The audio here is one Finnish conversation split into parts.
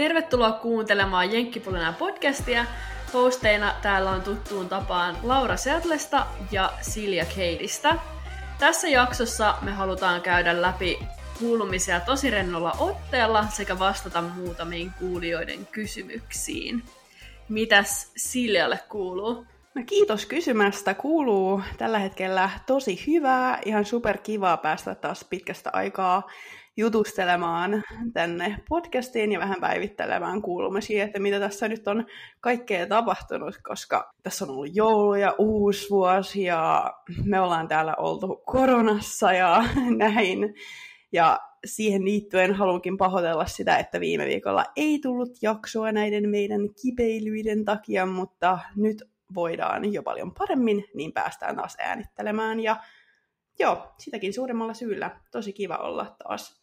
Tervetuloa kuuntelemaan Jenkkipulina podcastia. Hosteina täällä on tuttuun tapaan Laura Seatlesta ja Silja Keidistä. Tässä jaksossa me halutaan käydä läpi kuulumisia tosi rennolla otteella sekä vastata muutamiin kuulijoiden kysymyksiin. Mitäs Siljalle kuuluu? No kiitos kysymästä. Kuuluu tällä hetkellä tosi hyvää. Ihan super kivaa päästä taas pitkästä aikaa jutustelemaan tänne podcastiin ja vähän päivittelemään kuulumisia, että mitä tässä nyt on kaikkea tapahtunut, koska tässä on ollut joulu ja uusi vuosi ja me ollaan täällä oltu koronassa ja näin. Ja siihen liittyen haluankin pahoitella sitä, että viime viikolla ei tullut jaksoa näiden meidän kipeilyiden takia, mutta nyt voidaan jo paljon paremmin, niin päästään taas äänittelemään. Ja joo, sitäkin suuremmalla syyllä tosi kiva olla taas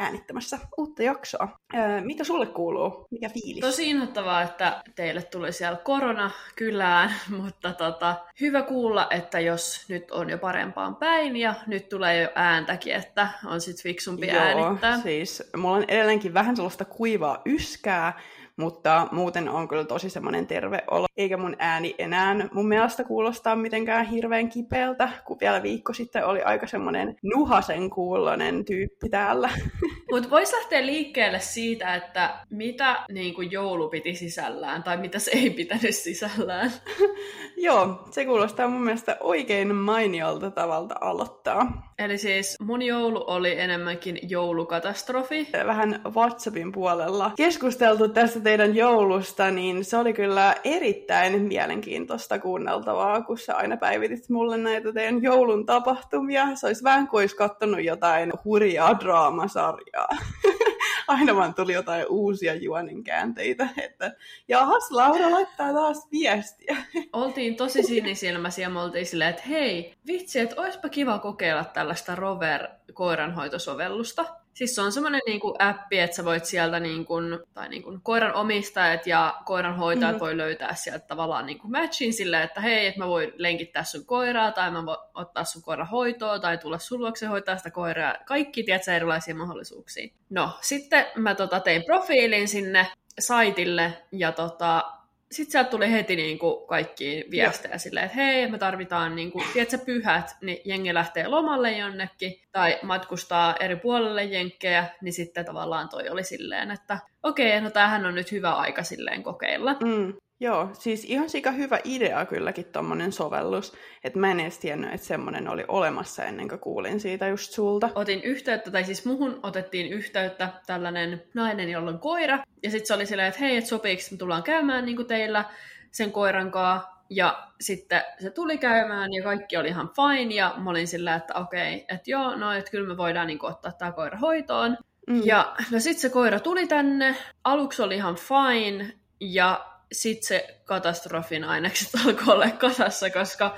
äänittämässä uutta jaksoa. Öö, mitä sulle kuuluu? Mikä fiilis? Tosi inhottavaa, että teille tuli siellä korona kylään, mutta tota, hyvä kuulla, että jos nyt on jo parempaan päin ja nyt tulee jo ääntäkin, että on sitten fiksumpi Joo, äänittää. siis mulla on edelleenkin vähän sellaista kuivaa yskää, mutta muuten on kyllä tosi semmoinen terve olo. Eikä mun ääni enää mun mielestä kuulostaa mitenkään hirveän kipeältä, kun vielä viikko sitten oli aika semmoinen nuhasen kuulonen tyyppi täällä. Mutta voisi lähteä liikkeelle siitä, että mitä niin kuin joulu piti sisällään tai mitä se ei pitänyt sisällään. Joo, se kuulostaa mun mielestä oikein mainiolta tavalta aloittaa. Eli siis mun joulu oli enemmänkin joulukatastrofi. Vähän WhatsAppin puolella keskusteltu tästä teidän joulusta, niin se oli kyllä erittäin mielenkiintoista kuunneltavaa, kun sä aina päivitit mulle näitä teidän joulun tapahtumia. Se olisi vähän kuin olisi kattonut jotain hurjaa draamasarjaa. aina vaan tuli jotain uusia juonenkäänteitä, että jahas, Laura laittaa taas viestiä. Oltiin tosi sinisilmäisiä, me oltiin silleen, että hei, vitsi, että olisipa kiva kokeilla tällaista Rover-koiranhoitosovellusta. Siis se on semmoinen niinku appi, että sä voit sieltä, niinku, tai niinku koiran omistajat ja koiran hoitajat mm-hmm. voi löytää sieltä tavallaan niinku matchin silleen, että hei, että mä voin lenkittää sun koiraa, tai mä voin ottaa sun koiran hoitoa, tai tulla sun luokse hoitaa sitä koiraa. Kaikki, tiedätkö, erilaisia mahdollisuuksia. No, sitten mä tota, tein profiilin sinne saitille, ja tota, sitten sieltä tuli heti niin kuin kaikki viestejä silleen, että hei, me tarvitaan, niin kuin, tiedätkö, pyhät, niin jengi lähtee lomalle jonnekin, tai matkustaa eri puolelle jenkkejä, niin sitten tavallaan toi oli silleen, että okei, okay, no tämähän on nyt hyvä aika silleen kokeilla. Mm. Joo, siis ihan sika hyvä idea kylläkin tommonen sovellus. Että mä en edes tiennyt, että semmonen oli olemassa ennen kuin kuulin siitä just sulta. Otin yhteyttä, tai siis muhun otettiin yhteyttä tällainen nainen, jolla on koira. Ja sitten se oli silleen, että hei, et sopiiko me tullaan käymään niin teillä sen koiran kanssa. Ja sitten se tuli käymään ja kaikki oli ihan fine. Ja mä olin sillä, että okei, että joo, no että kyllä me voidaan niin kuin, ottaa tämä koira hoitoon. Mm. Ja no sitten se koira tuli tänne. Aluksi oli ihan fine. Ja sitten se katastrofin ainekset alkoi olla kasassa, koska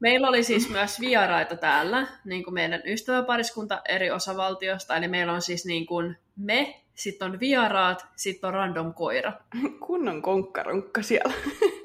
meillä oli siis myös vieraita täällä, niin kuin meidän ystäväpariskunta eri osavaltiosta, eli meillä on siis niin kuin me, sitten on vieraat, sitten on random koira. Kunnon konkkaronkka siellä.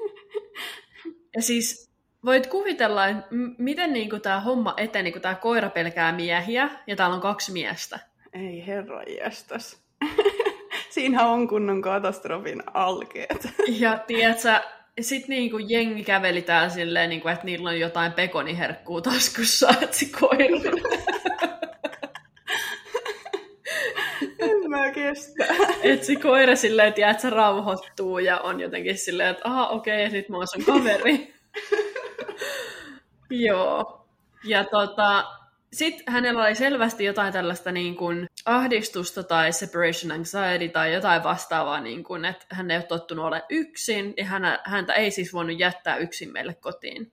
Ja siis voit kuvitella, että miten niin tämä homma eteni, kun tämä koira pelkää miehiä, ja täällä on kaksi miestä. Ei herra jästäs. Siinä on kunnon katastrofin alkeet. Ja tiedätkö, sitten niinku jengi käveli täällä silleen, niinku, että niillä on jotain pekoniherkkuu taskussa, että se koira. en mä kestä. Että se koira silleen, että se rauhoittuu ja on jotenkin silleen, että aha, okei, okay, sit mä oon sun kaveri. Joo. Ja tota, sitten hänellä oli selvästi jotain tällaista niin kuin ahdistusta tai separation anxiety tai jotain vastaavaa, niin kuin, että hän ei ole tottunut olemaan yksin ja häntä ei siis voinut jättää yksin meille kotiin.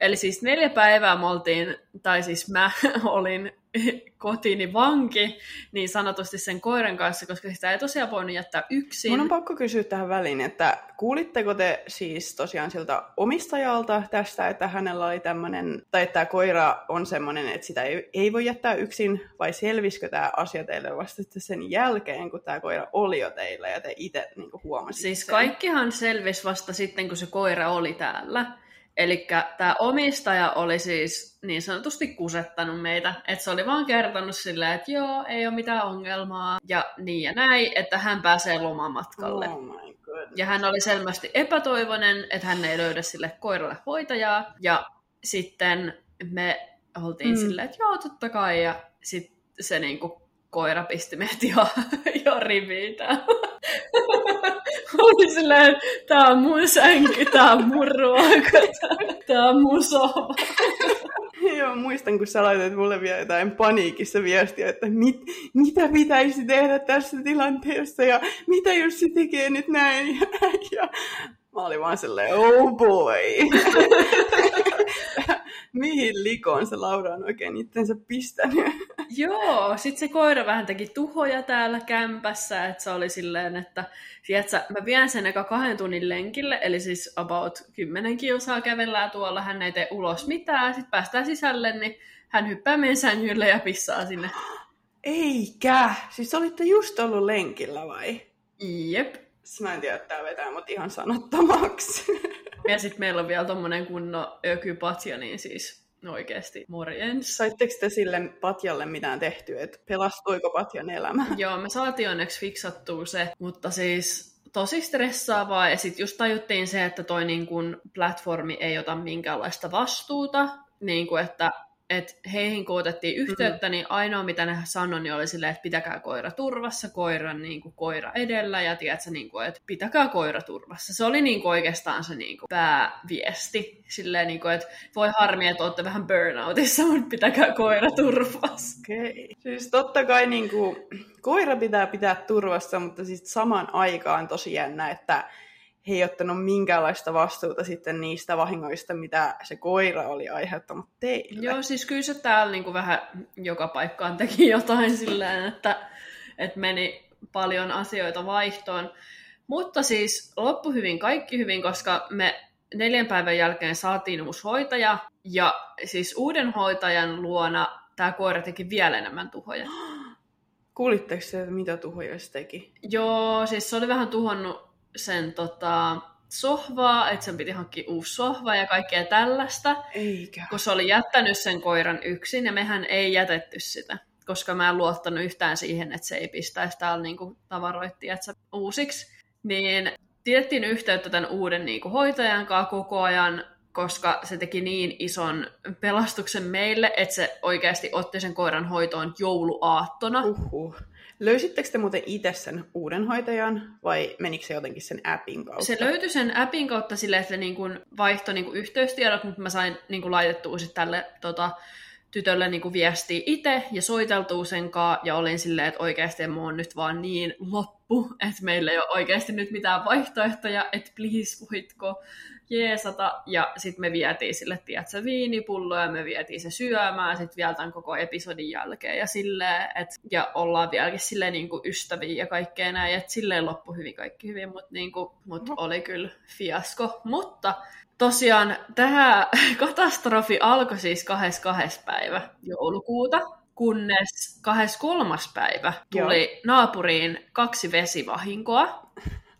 Eli siis neljä päivää me oltiin, tai siis mä olin kotiini vanki niin sanotusti sen koiran kanssa, koska sitä ei tosiaan voinut jättää yksin. Mun on pakko kysyä tähän väliin, että kuulitteko te siis tosiaan siltä omistajalta tästä, että hänellä oli tämmöinen, tai että tämä koira on semmoinen, että sitä ei, ei voi jättää yksin, vai selvisikö tämä asia teille vasta sen jälkeen, kun tämä koira oli jo teillä ja te itse niin huomasitte Siis kaikkihan selvisi vasta sitten, kun se koira oli täällä. Eli tämä omistaja oli siis niin sanotusti kusettanut meitä, että se oli vaan kertonut silleen, että joo, ei ole mitään ongelmaa, ja niin ja näin, että hän pääsee lomamatkalle. Oh my goodness. Ja hän oli selvästi epätoivoinen, että hän ei löydä sille koiralle hoitajaa, ja sitten me oltiin mm. silleen, että joo, totta kai, ja sitten se niinku koira pisti meidät jo, jo riviin täällä. Oli silleen, tää on mun sänky, tää on mun ruoka, tää on mun sohva. Joo, muistan, kun sä laitat mulle vielä jotain paniikissa viestiä, että mit, mitä pitäisi tehdä tässä tilanteessa ja mitä jos se tekee nyt näin ja. Ja mä olin vaan silleen, oh boy. Mihin likoon se Laura on oikein itsensä pistänyt? Joo, sit se koira vähän teki tuhoja täällä kämpässä, että se oli silleen, että tiedätkö, mä vien sen eka kahden tunnin lenkille, eli siis about kymmenen kilsaa kävellään tuolla, hän ei tee ulos mitään, sitten päästään sisälle, niin hän hyppää meidän sängylle ja pissaa sinne. Eikä! Siis olitte just ollut lenkillä vai? Jep. Siis Mä en tiedä, että tää vetää mut ihan sanottomaksi. Ja sitten meillä on vielä tommonen kunnon ökypatja, niin siis oikeasti morjens. Saitteko te sille patjalle mitään tehtyä, että pelastuiko patjan elämä? Joo, me saatiin onneksi fiksattua se, mutta siis tosi stressaavaa. Ja sitten just tajuttiin se, että toi niin kun platformi ei ota minkäänlaista vastuuta. Niin kuin, että et heihin kun otettiin yhteyttä, mm. niin ainoa mitä ne sanoi, niin oli silleen, että pitäkää koira turvassa, koiran niin kuin, koira edellä ja tiedätkö, niin kuin, että pitäkää koira turvassa. Se oli niin kuin, oikeastaan se niin kuin, pääviesti. Silleen, niin kuin, että voi harmi, että olette vähän burnoutissa, mutta pitäkää koira turvassa. Okay. Siis totta kai niin kuin, koira pitää pitää turvassa, mutta siis samaan aikaan tosi jännä, että he ei ottanut minkäänlaista vastuuta sitten niistä vahingoista, mitä se koira oli aiheuttanut teille. Joo, siis kyllä se täällä niin kuin vähän joka paikkaan teki jotain silleen, että, että meni paljon asioita vaihtoon. Mutta siis loppu hyvin, kaikki hyvin, koska me neljän päivän jälkeen saatiin uusi hoitaja, ja siis uuden hoitajan luona tämä koira teki vielä enemmän tuhoja. Kuulitteko se, mitä tuhoja se teki? Joo, siis se oli vähän tuhonnut sen tota, sohvaa, että sen piti hankkia uusi sohva ja kaikkea tällaista. Eikä. Kun se oli jättänyt sen koiran yksin ja mehän ei jätetty sitä, koska mä en luottanut yhtään siihen, että se ei pistäisi täällä niinku tavaroitti että uusiksi. Niin tiettiin yhteyttä tämän uuden niinku hoitajan kanssa koko ajan, koska se teki niin ison pelastuksen meille, että se oikeasti otti sen koiran hoitoon jouluaattona. Uhuh. Löysittekö te muuten itse sen uuden hoitajan vai menikö se jotenkin sen appin kautta? Se löytyi sen appin kautta silleen, että niin kuin vaihtoi niin kuin yhteystiedot, mutta mä sain niin kuin laitettua sitten tälle tota, tytölle niin kuin viestiä itse ja soiteltua sen ja olin silleen, että oikeasti mä oon nyt vaan niin loppu, että meillä ei ole oikeasti nyt mitään vaihtoehtoja, että please voitko jeesata. Ja sitten me vietiin sille, tiedätkö, viinipullo ja me vietiin se syömään sitten vielä tämän koko episodin jälkeen ja silleen, et, ja ollaan vieläkin silleen niin kuin ystäviä ja kaikkea näin, että silleen loppu hyvin kaikki hyvin, mutta niin kuin, mut no. oli kyllä fiasko. Mutta tosiaan tämä katastrofi alkoi siis 22. päivä joulukuuta, kunnes 23. päivä tuli Joo. naapuriin kaksi vesivahinkoa.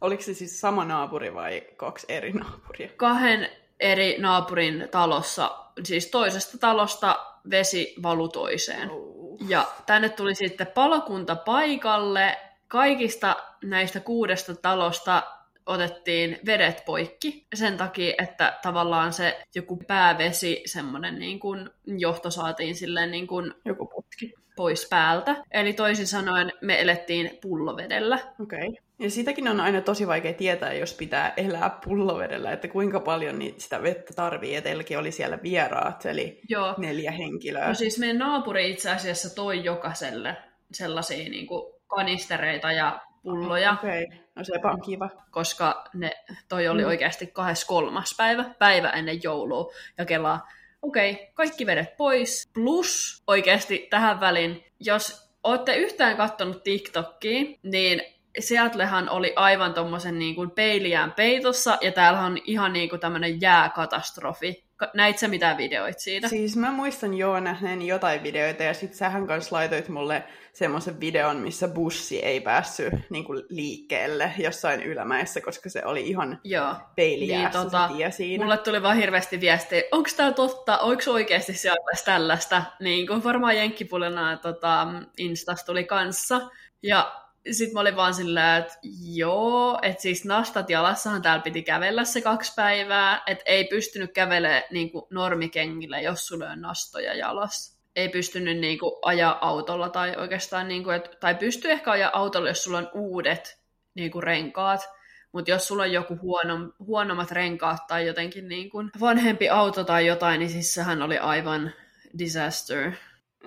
Oliko se siis sama naapuri vai kaksi eri naapuria? Kahden eri naapurin talossa, siis toisesta talosta vesi valu toiseen. Oh. Ja tänne tuli sitten palokunta paikalle. Kaikista näistä kuudesta talosta otettiin vedet poikki sen takia, että tavallaan se joku päävesi, semmoinen niin kuin johto saatiin silleen niin kuin joku putki pois päältä. Eli toisin sanoen me elettiin pullovedellä. Okei. Okay. Ja sitäkin on aina tosi vaikea tietää, jos pitää elää pullovedellä, että kuinka paljon niitä sitä vettä tarvii. Ja teilläkin oli siellä vieraat, eli Joo. neljä henkilöä. No siis meidän naapuri itse asiassa toi jokaiselle sellaisia niin kuin kanistereita ja pulloja. Okei, okay. no se on kiva. Koska ne, toi oli mm. oikeasti 23. päivä, päivä ennen joulua. Ja kelaa, okei, okay, kaikki vedet pois. Plus oikeasti tähän väliin, jos olette yhtään kattonut TikTokia, niin Seattlehan oli aivan tuommoisen niin kuin peiliään peitossa, ja täällä on ihan niin kuin tämmöinen jääkatastrofi näit sä mitään videoita siitä? Siis mä muistan joo nähneeni jotain videoita ja sit sähän kanssa laitoit mulle semmoisen videon, missä bussi ei päässyt niin kuin, liikkeelle jossain ylämäessä, koska se oli ihan Joo. peilijäässä Niin, tota, se tie siinä. Mulle tuli vaan hirveästi viestiä, onko tämä totta, onko oikeasti siellä tällaista, niin kuin varmaan Jenkkipulena tota, Instas tuli kanssa. Ja sitten mä olin vaan sillä, että joo, että siis nastat jalassahan täällä piti kävellä se kaksi päivää, että ei pystynyt kävelemään niin normikengillä, jos sulla on nastoja jalassa. Ei pystynyt niin kuin, ajaa autolla tai oikeastaan, niin kuin, et, tai pystyy ehkä ajaa autolla, jos sulla on uudet niin kuin, renkaat, mutta jos sulla on joku huono, huonommat renkaat tai jotenkin niin kuin vanhempi auto tai jotain, niin siis sehän oli aivan disaster.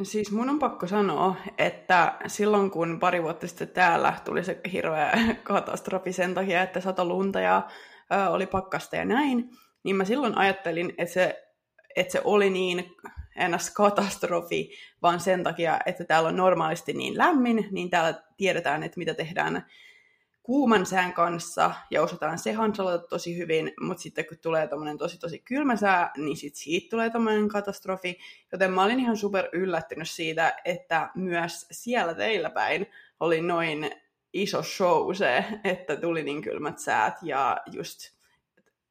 Siis mun on pakko sanoa, että silloin kun pari vuotta sitten täällä tuli se hirveä katastrofi sen takia, että sato lunta ja ö, oli pakkasta ja näin, niin mä silloin ajattelin, että se, että se oli niin ennäs katastrofi, vaan sen takia, että täällä on normaalisti niin lämmin, niin täällä tiedetään, että mitä tehdään kuuman sään kanssa ja osataan se handsalata tosi hyvin, mutta sitten kun tulee tommonen tosi tosi kylmä sää, niin sit siitä tulee tommonen katastrofi. Joten mä olin ihan super yllättynyt siitä, että myös siellä teillä päin oli noin iso show se, että tuli niin kylmät säät ja just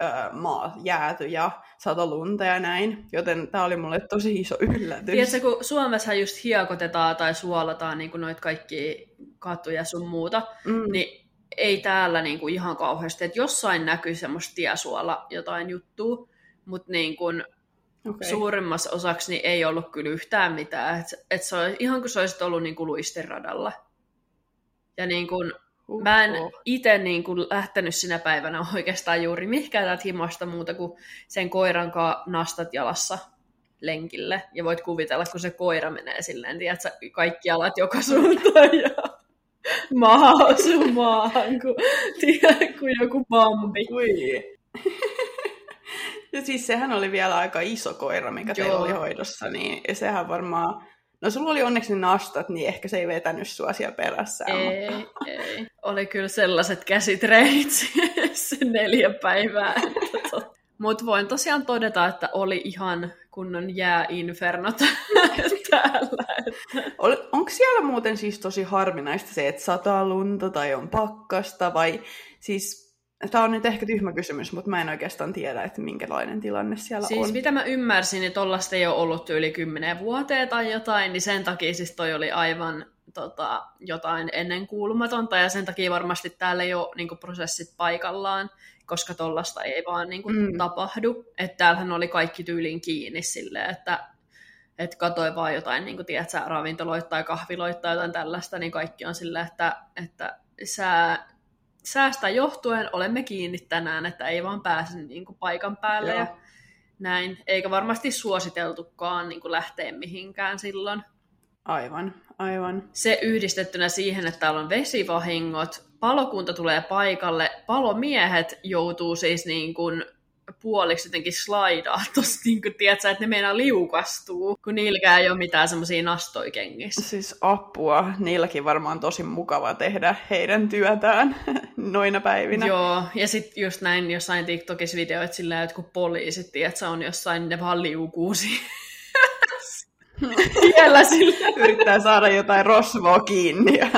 ö, maa jääty ja sato lunta ja näin. Joten tää oli mulle tosi iso yllätys. Tiedätkö, kun Suomessa just hiekotetaan tai suolataan niin noita kaikki katuja sun muuta, Mm. niin ei täällä niin kuin ihan kauheasti. Että jossain näkyy semmoista tiesuola jotain juttua, mutta niin kuin okay. suurimmassa osaksi niin ei ollut kyllä yhtään mitään. Et, et se oli ihan kuin se olisi ollut niin kuin luisteradalla. Ja niin kuin, mä en itse niin kuin lähtenyt sinä päivänä oikeastaan juuri mihinkään täältä himosta muuta kuin sen koiran kanssa nastat jalassa lenkille. Ja voit kuvitella, kun se koira menee silleen, tiedätkö, kaikki alat joka suuntaan ja maa osuu maahan, kun, tiedät, kuin joku bambi. Ui. ja siis sehän oli vielä aika iso koira, mikä teillä Joo. oli hoidossa, niin sehän varmaan... No sulla oli onneksi ne nastat, niin ehkä se ei vetänyt sua siellä perässä. Ei, ei. Oli kyllä sellaiset käsitreenit se neljä päivää. Mutta voin tosiaan todeta, että oli ihan kunnon jääinfernot täällä. Ol- Onko siellä muuten siis tosi harvinaista se, että sataa lunta tai on pakkasta, vai siis... Tämä on nyt ehkä tyhmä kysymys, mutta mä en oikeastaan tiedä, että minkälainen tilanne siellä Siis on. mitä mä ymmärsin, niin tollasta ei ole ollut yli kymmenen vuoteen tai jotain, niin sen takia siis toi oli aivan tota, jotain ennenkuulumatonta, ja sen takia varmasti täällä ei ole niin prosessit paikallaan, koska tollasta ei vaan niin kuin, Mm. tapahdu. Että täällähän oli kaikki tyylin kiinni silleen, että et katoi vaan jotain, niin kuin, tiedätkö, ravintoloita tai kahviloita tai jotain tällaista, niin kaikki on silleen, että, että sää, säästä johtuen olemme kiinni tänään, että ei vaan pääse niin kuin, paikan päälle Joo. ja näin. Eikä varmasti suositeltukaan niin kuin, lähteä mihinkään silloin. Aivan, aivan. Se yhdistettynä siihen, että täällä on vesivahingot, palokunta tulee paikalle, palomiehet joutuu siis niin kuin puoliksi jotenkin slaidaa tosta, niin kuin, tiedätkö, että ne meinaa liukastuu, kun niilläkään ei ole mitään semmoisia nastoikengissä. Siis apua, niilläkin varmaan tosi mukava tehdä heidän työtään noina päivinä. Joo, ja sitten just näin jossain TikTokissa videoit sillä, että kun poliisit, tiedätkö, on jossain, ne vaan liukuu. Siellä sillä. Yrittää saada jotain rosvoa kiinni ja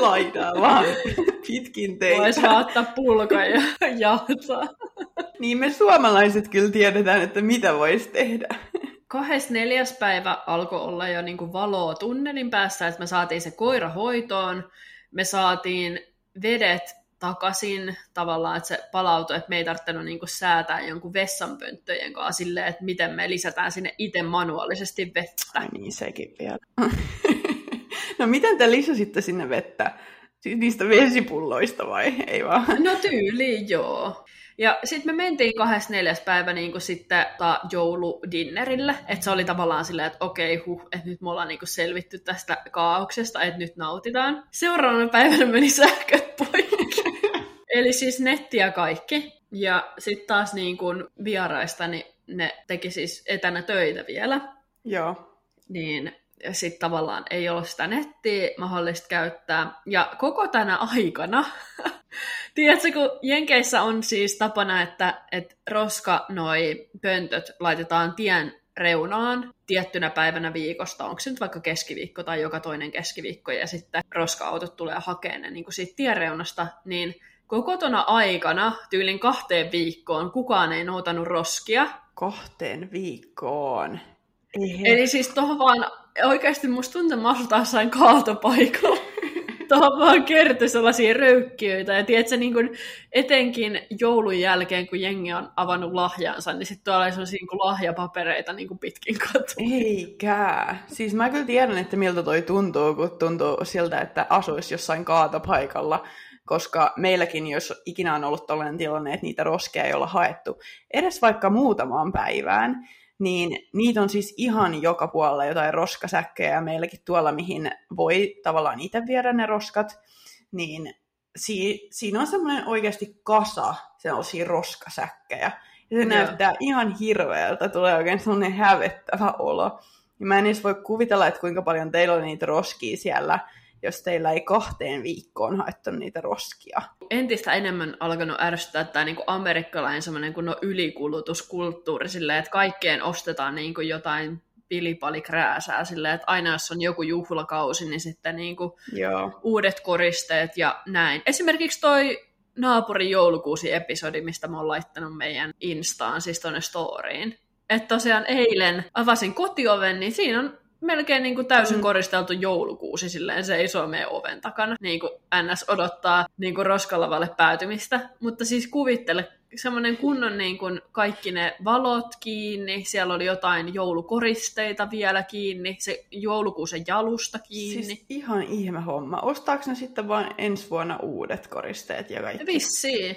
slaidaa vaan pitkin Voisi teitä. vaan ottaa pulkan ja jahtaa. Niin me suomalaiset kyllä tiedetään, että mitä voisi tehdä. 24. päivä alkoi olla jo niin kuin valoa tunnelin päässä, että me saatiin se koira hoitoon, me saatiin vedet takaisin tavallaan, että se palautui, että me ei tarvinnut niin kuin säätää jonkun vessanpönttöjen kanssa silleen, että miten me lisätään sinne itse manuaalisesti vettä. Ai niin, sekin vielä. No miten te lisäsitte sinne vettä? Siis niistä vesipulloista vai? Ei vaan. No tyyliin joo. Ja sitten me mentiin 24. päivä niin kuin sitten ta, jouludinnerille, että se oli tavallaan silleen, että okei, huh, että nyt me ollaan niin kuin selvitty tästä kaauksesta, että nyt nautitaan. Seuraavana päivänä meni sähköt poikki. Eli siis netti ja kaikki. Ja sitten taas niin kuin vieraista, niin ne teki siis etänä töitä vielä. Joo. Niin sitten tavallaan ei ole sitä nettiä mahdollista käyttää. Ja koko tänä aikana Tiedätkö, kun Jenkeissä on siis tapana, että, että roska noi pöntöt laitetaan tien reunaan tiettynä päivänä viikosta, onko se nyt vaikka keskiviikko tai joka toinen keskiviikko, ja sitten roska-autot tulee hakemaan ne niin kuin siitä tiereunasta, niin kun kotona aikana, tyylin kahteen viikkoon, kukaan ei noutanut roskia. Kahteen viikkoon? Eli siis tuohon vaan, oikeasti musta tuntuu, että mä jossain kaatopaikalla. tuohon vaan kertoi sellaisia röykkiöitä. Ja tiedätkö, niin kuin etenkin joulun jälkeen, kun jengi on avannut lahjansa, niin sitten tuolla on sellaisia niin lahjapapereita niin pitkin katua. Eikä. Siis mä kyllä tiedän, että miltä toi tuntuu, kun tuntuu siltä, että asuisi jossain kaatopaikalla koska meilläkin, jos ikinä on ollut tällainen tilanne, että niitä roskeja ei olla haettu edes vaikka muutamaan päivään, niin niitä on siis ihan joka puolella jotain roskasäkkejä meilläkin tuolla, mihin voi tavallaan itse viedä ne roskat, niin si- siinä on semmoinen oikeasti kasa sellaisia roskasäkkejä. Ja se Joo. näyttää ihan hirveältä, tulee oikein semmoinen hävettävä olo. Ja mä en edes voi kuvitella, että kuinka paljon teillä on niitä roskia siellä jos teillä ei kahteen viikkoon haettu niitä roskia. Entistä enemmän alkanut ärsyttää tämä niin amerikkalainen semmoinen kunnon ylikulutuskulttuuri silleen, että kaikkeen ostetaan niin kuin jotain pilipalikrääsää silleen, että aina jos on joku juhlakausi, niin sitten niin kuin Joo. uudet koristeet ja näin. Esimerkiksi toi naapurin joulukuusi-episodi, mistä mä oon laittanut meidän Instaan, siis tonne storyin. Että tosiaan eilen avasin kotioven, niin siinä on melkein niin kuin täysin mm. koristeltu joulukuusi silleen seisoo meidän oven takana. Niin kuin NS odottaa niin kuin roskalavalle päätymistä. Mutta siis kuvittele semmoinen kunnon niin kuin kaikki ne valot kiinni, siellä oli jotain joulukoristeita vielä kiinni, se joulukuusen jalusta kiinni. Siis ihan ihme homma. Ostaako ne sitten vain ensi vuonna uudet koristeet ja kaikki? Vissiin.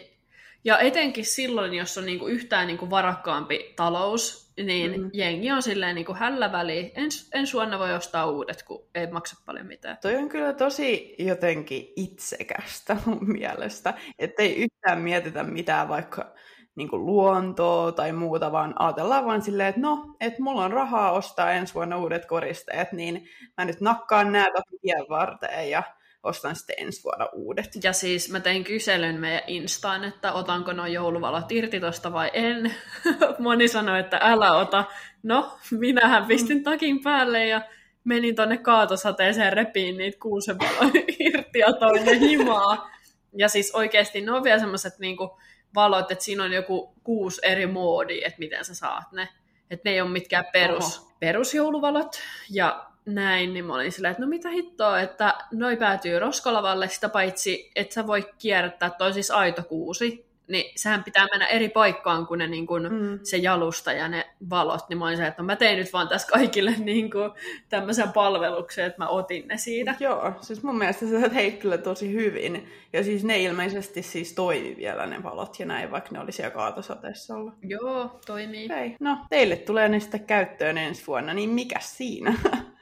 Ja etenkin silloin, jos on niinku yhtään niinku varakkaampi talous, niin mm. jengi on silleen niinku hällä väliin. Ens, ensi vuonna voi ostaa uudet, kun ei maksa paljon mitään. Toi on kyllä tosi jotenkin itsekästä mun mielestä, ettei yhtään mietitä mitään vaikka niinku luontoa tai muuta, vaan ajatellaan vaan silleen, että no, että mulla on rahaa ostaa ensi vuonna uudet koristeet, niin mä nyt nakkaan nämä tien varteen ja ostan sitten ensi vuonna uudet. Ja siis mä tein kyselyn meidän Instaan, että otanko nuo jouluvalot irti tosta vai en. Moni sanoi, että älä ota. No, minähän pistin takin päälle ja menin tonne kaatosateeseen repiin niitä kuusen irti ja toinen himaa. Ja siis oikeasti ne on vielä semmoiset niinku valot, että siinä on joku kuusi eri moodi, että miten sä saat ne. Että ne ei ole mitkään perus, perusjouluvalot. Ja näin, niin mä olin sillä, että no mitä hittoa, että noi päätyy roskolavalle, sitä paitsi, että sä voi kierrättää, toi siis aito kuusi, niin sehän pitää mennä eri paikkaan kuin ne, niin kuin, mm. se jalusta ja ne valot, niin mä olin se, että no mä tein nyt vaan tässä kaikille niin kuin, tämmöisen palveluksen, että mä otin ne siitä. Joo, siis mun mielestä sä teit kyllä tosi hyvin. Ja siis ne ilmeisesti siis toimi vielä ne valot ja näin, vaikka ne oli siellä kaatosateessa ollut. Joo, toimii. Hei, no teille tulee ne sitten käyttöön ensi vuonna, niin mikä siinä?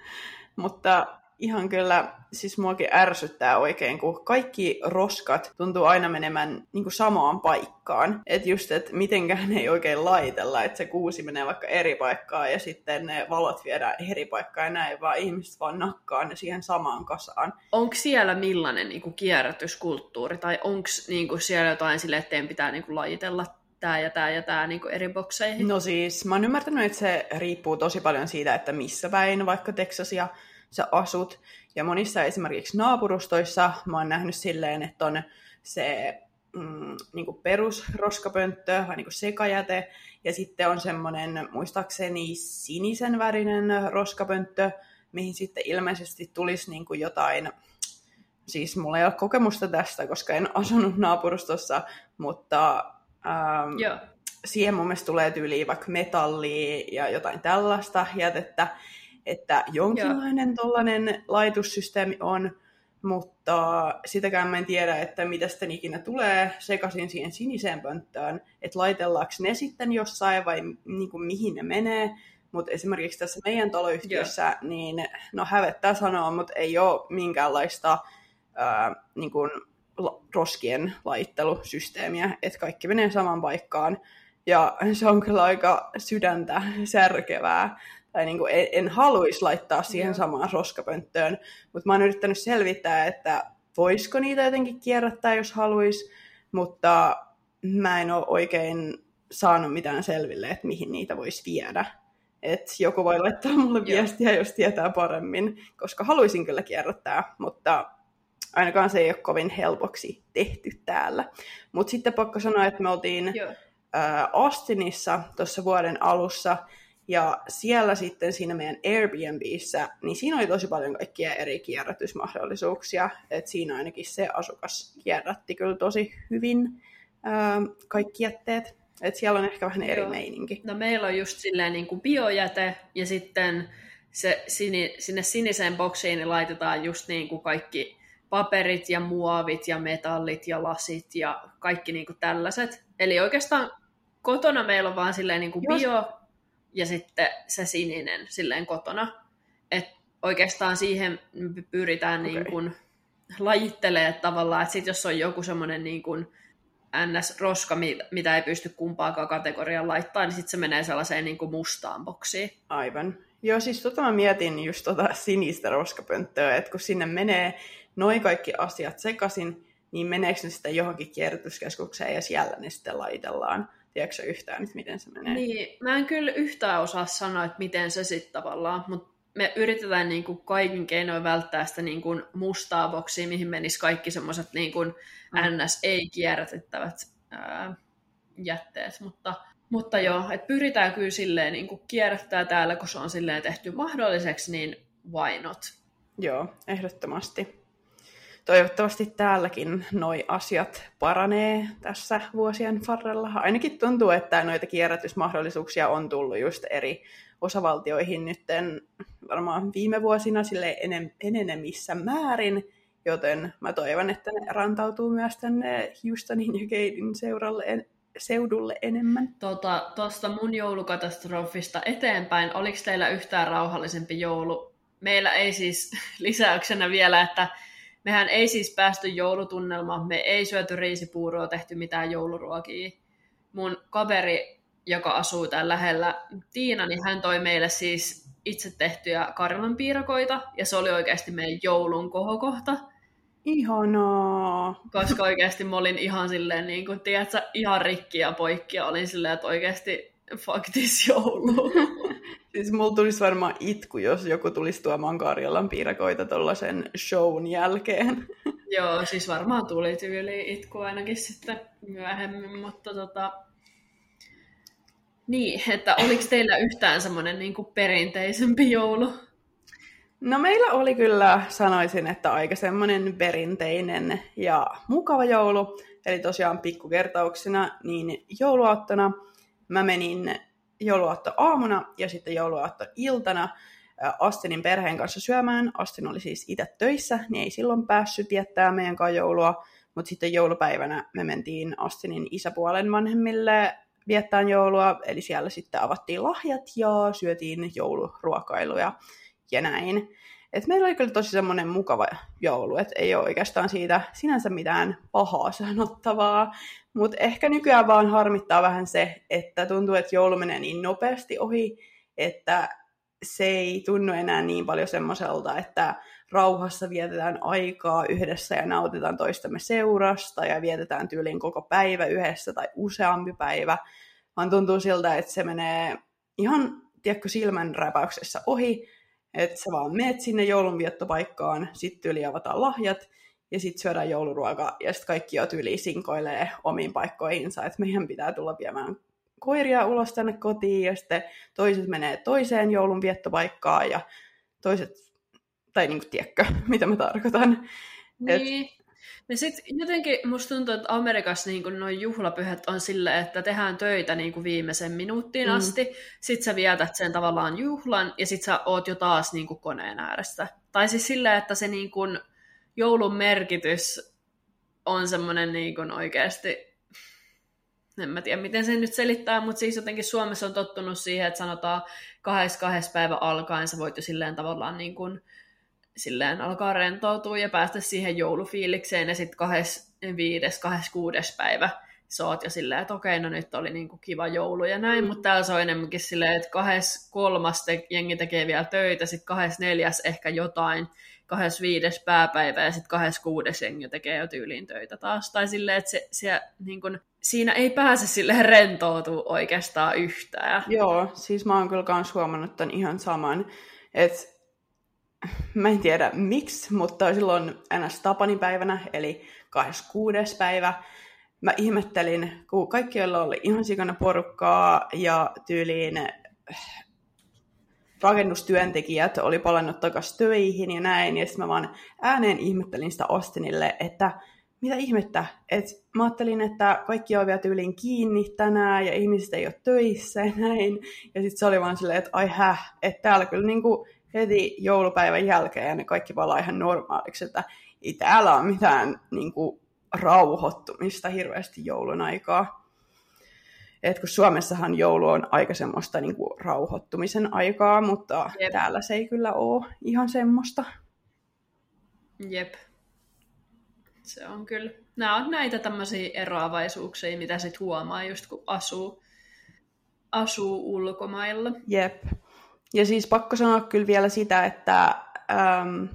Mutta ihan kyllä, siis muakin ärsyttää oikein, kun kaikki roskat tuntuu aina menemään niin kuin samaan paikkaan. Että just, että mitenkään ei oikein laitella, että se kuusi menee vaikka eri paikkaan ja sitten ne valot viedään eri paikkaan ja näin, vaan ihmiset vaan nakkaa ne siihen samaan kasaan. Onko siellä millainen niin kuin kierrätyskulttuuri tai onko niin kuin siellä jotain sille, että teidän pitää niin kuin laitella tämä ja tämä ja tämä niin eri bokseihin? No siis, mä oon ymmärtänyt, että se riippuu tosi paljon siitä, että missä päin vaikka Texasia sä asut. Ja monissa esimerkiksi naapurustoissa mä oon nähnyt silleen, että on se mm, niin kuin perusroskapönttö, vai niin kuin sekajäte, ja sitten on semmoinen, muistaakseni sinisen värinen roskapönttö, mihin sitten ilmeisesti tulisi niin kuin jotain, siis mulla ei ole kokemusta tästä, koska en asunut naapurustossa, mutta ähm, Joo. siihen mun mielestä tulee tyyliin vaikka metallia ja jotain tällaista jätettä, että jonkinlainen tuollainen laitossysteemi on, mutta sitäkään mä en tiedä, että mitä sitten ikinä tulee sekaisin siihen siniseen pönttöön, että laitellaanko ne sitten jossain vai niin kuin, mihin ne menee. Mutta esimerkiksi tässä meidän taloyhtiössä, yeah. niin no hävettää sanoa, mutta ei ole minkäänlaista ää, niin kuin, roskien laittelusysteemiä, että kaikki menee samaan paikkaan. Ja se on kyllä aika sydäntä särkevää tai niin kuin en, en haluaisi laittaa siihen samaan roskapönttöön, mutta mä oon yrittänyt selvittää, että voisiko niitä jotenkin kierrättää, jos haluaisi, mutta mä en ole oikein saanut mitään selville, että mihin niitä voisi viedä. Et joku voi laittaa mulle viestiä, jos tietää paremmin, koska haluaisin kyllä kierrättää, mutta ainakaan se ei ole kovin helpoksi tehty täällä. Mutta sitten pakko sanoa, että me oltiin Joo. Austinissa tuossa vuoden alussa, ja siellä sitten siinä meidän Airbnbissä, niin siinä oli tosi paljon kaikkia eri kierrätysmahdollisuuksia. Et siinä ainakin se asukas kierrätti kyllä tosi hyvin ää, kaikki jätteet. Et siellä on ehkä vähän eri Joo. meininki. No meillä on just silleen niin kuin biojäte ja sitten se sini, sinne siniseen boksiin niin laitetaan just niin kuin kaikki paperit ja muovit ja metallit ja lasit ja kaikki niin kuin tällaiset. Eli oikeastaan kotona meillä on vaan silleen niin kuin bio ja sitten se sininen silleen kotona. Et oikeastaan siihen pyritään okay. niin kuin lajittelee tavallaan, että sit jos on joku semmoinen niin kuin NS-roska, mitä ei pysty kumpaakaan kategoriaan laittaa, niin sitten se menee sellaiseen niin kuin mustaan boksiin. Aivan. Joo, siis tota mä mietin just tota sinistä roskapönttöä, että kun sinne menee noin kaikki asiat sekaisin, niin meneekö ne sitten johonkin kierrätyskeskukseen ja siellä ne sitten laitellaan? Tiedätkö yhtään, että miten se menee? Niin, mä en kyllä yhtään osaa sanoa, että miten se sitten tavallaan, mutta me yritetään niin kuin kaikin keinoin välttää sitä niin kuin mustaa boksia, mihin menisi kaikki semmoiset niin kuin mm. ns. ei-kierrätettävät ää, jätteet, mutta, mutta joo, että pyritään kyllä silleen niin kuin kierrättää täällä, kun se on silleen tehty mahdolliseksi, niin why not? Joo, ehdottomasti. Toivottavasti täälläkin noi asiat paranee tässä vuosien varrella. Ainakin tuntuu, että noita kierrätysmahdollisuuksia on tullut just eri osavaltioihin nytten varmaan viime vuosina sille enenemissä määrin, joten mä toivon, että ne rantautuu myös tänne Houstonin ja Gatein seuralle seudulle enemmän. Tuosta tota, mun joulukatastrofista eteenpäin, oliko teillä yhtään rauhallisempi joulu? Meillä ei siis lisäyksenä vielä, että mehän ei siis päästy joulutunnelmaan, me ei syöty riisipuuroa, tehty mitään jouluruokia. Mun kaveri, joka asuu täällä lähellä, Tiina, niin hän toi meille siis itse tehtyjä Karjalan piirakoita, ja se oli oikeasti meidän joulun kohokohta. Ihanaa. Koska oikeasti mä olin ihan silleen, niin kuin, tiedätkö, ihan rikki ja poikki, ja olin silleen, että oikeasti fuck this joulu. siis mulla tulisi varmaan itku, jos joku tulisi tuomaan Karjalan piirakoita tuollaisen shown jälkeen. Joo, siis varmaan tuli tyyli itku ainakin sitten myöhemmin, mutta tota, niin, että oliko teillä yhtään semmoinen niin perinteisempi joulu? No meillä oli kyllä, sanoisin, että aika semmoinen perinteinen ja mukava joulu. Eli tosiaan pikkukertauksena, niin jouluaattona mä menin jouluaatto aamuna ja sitten jouluaatto iltana Astinin perheen kanssa syömään. Astin oli siis itse töissä, niin ei silloin päässyt viettää meidän kanssa joulua. Mutta sitten joulupäivänä me mentiin Astinin isäpuolen vanhemmille viettään joulua, eli siellä sitten avattiin lahjat ja syötiin jouluruokailuja ja näin. Et meillä oli kyllä tosi semmoinen mukava joulu, että ei ole oikeastaan siitä sinänsä mitään pahaa sanottavaa, mutta ehkä nykyään vaan harmittaa vähän se, että tuntuu, että joulu menee niin nopeasti ohi, että se ei tunnu enää niin paljon semmoiselta, että rauhassa vietetään aikaa yhdessä ja nautitaan toistamme seurasta ja vietetään tyyliin koko päivä yhdessä tai useampi päivä, vaan tuntuu siltä, että se menee ihan, tiedätkö, silmän räpäyksessä ohi, että sä vaan meet sinne joulunviettopaikkaan, sitten yli avataan lahjat, ja sitten syödään jouluruoka, ja sitten kaikki jo tyyli sinkoilee omiin paikkoihinsa, että meidän pitää tulla viemään koiria ulos tänne kotiin, ja sitten toiset menee toiseen joulunviettopaikkaan, ja toiset, tai niin kuin, tiedätkö, mitä mä tarkoitan. Niin. Et, ja sitten jotenkin musta tuntuu, että Amerikassa niin noin juhlapyhät on sille, että tehdään töitä niin kuin viimeisen minuuttiin mm. asti, sit sä vietät sen tavallaan juhlan ja sit sä oot jo taas niin kuin koneen ääressä. Tai siis silleen, että se niin kuin joulun merkitys on semmoinen niin kuin oikeasti, en mä tiedä miten se nyt selittää, mutta siis jotenkin Suomessa on tottunut siihen, että sanotaan kahdessa kahdessa päivä alkaen sä voit jo silleen tavallaan niin kuin silleen alkaa rentoutua ja päästä siihen joulufiilikseen ja sitten 25. 26. päivä sä oot jo silleen, että okei, no nyt oli niinku kiva joulu ja näin, mm. mutta täällä se on enemmänkin silleen, että 23. Te, jengi tekee vielä töitä, sitten 24. ehkä jotain, 25. pääpäivä ja sitten 26. jengi tekee jo tyyliin töitä taas. Tai silleen, että se, se, niin kun, siinä ei pääse sille rentoutua oikeastaan yhtään. Joo, siis mä oon kyllä kans huomannut ton ihan saman, että mä en tiedä miksi, mutta silloin ns. Tapanipäivänä, eli 26. päivä, mä ihmettelin, kun kaikki, joilla oli ihan sikana porukkaa ja tyyliin rakennustyöntekijät oli palannut takaisin töihin ja näin, ja sitten mä vaan ääneen ihmettelin sitä Austinille, että mitä ihmettä, että mä ajattelin, että kaikki on vielä tyyliin kiinni tänään ja ihmiset ei ole töissä ja näin, ja sitten se oli vaan silleen, että ai häh, että täällä kyllä niinku heti joulupäivän jälkeen ja ne kaikki valaa ihan normaaliksi, että ei täällä ole mitään niinku rauhoittumista hirveästi joulun aikaa. Et kun Suomessahan joulu on aika semmoista niin kuin rauhoittumisen aikaa, mutta Jep. täällä se ei kyllä ole ihan semmoista. Jep. Se on kyllä. Nämä on näitä tämmöisiä eroavaisuuksia, mitä sit huomaa just kun asuu, asuu ulkomailla. Jep. Ja siis pakko sanoa kyllä vielä sitä, että ähm,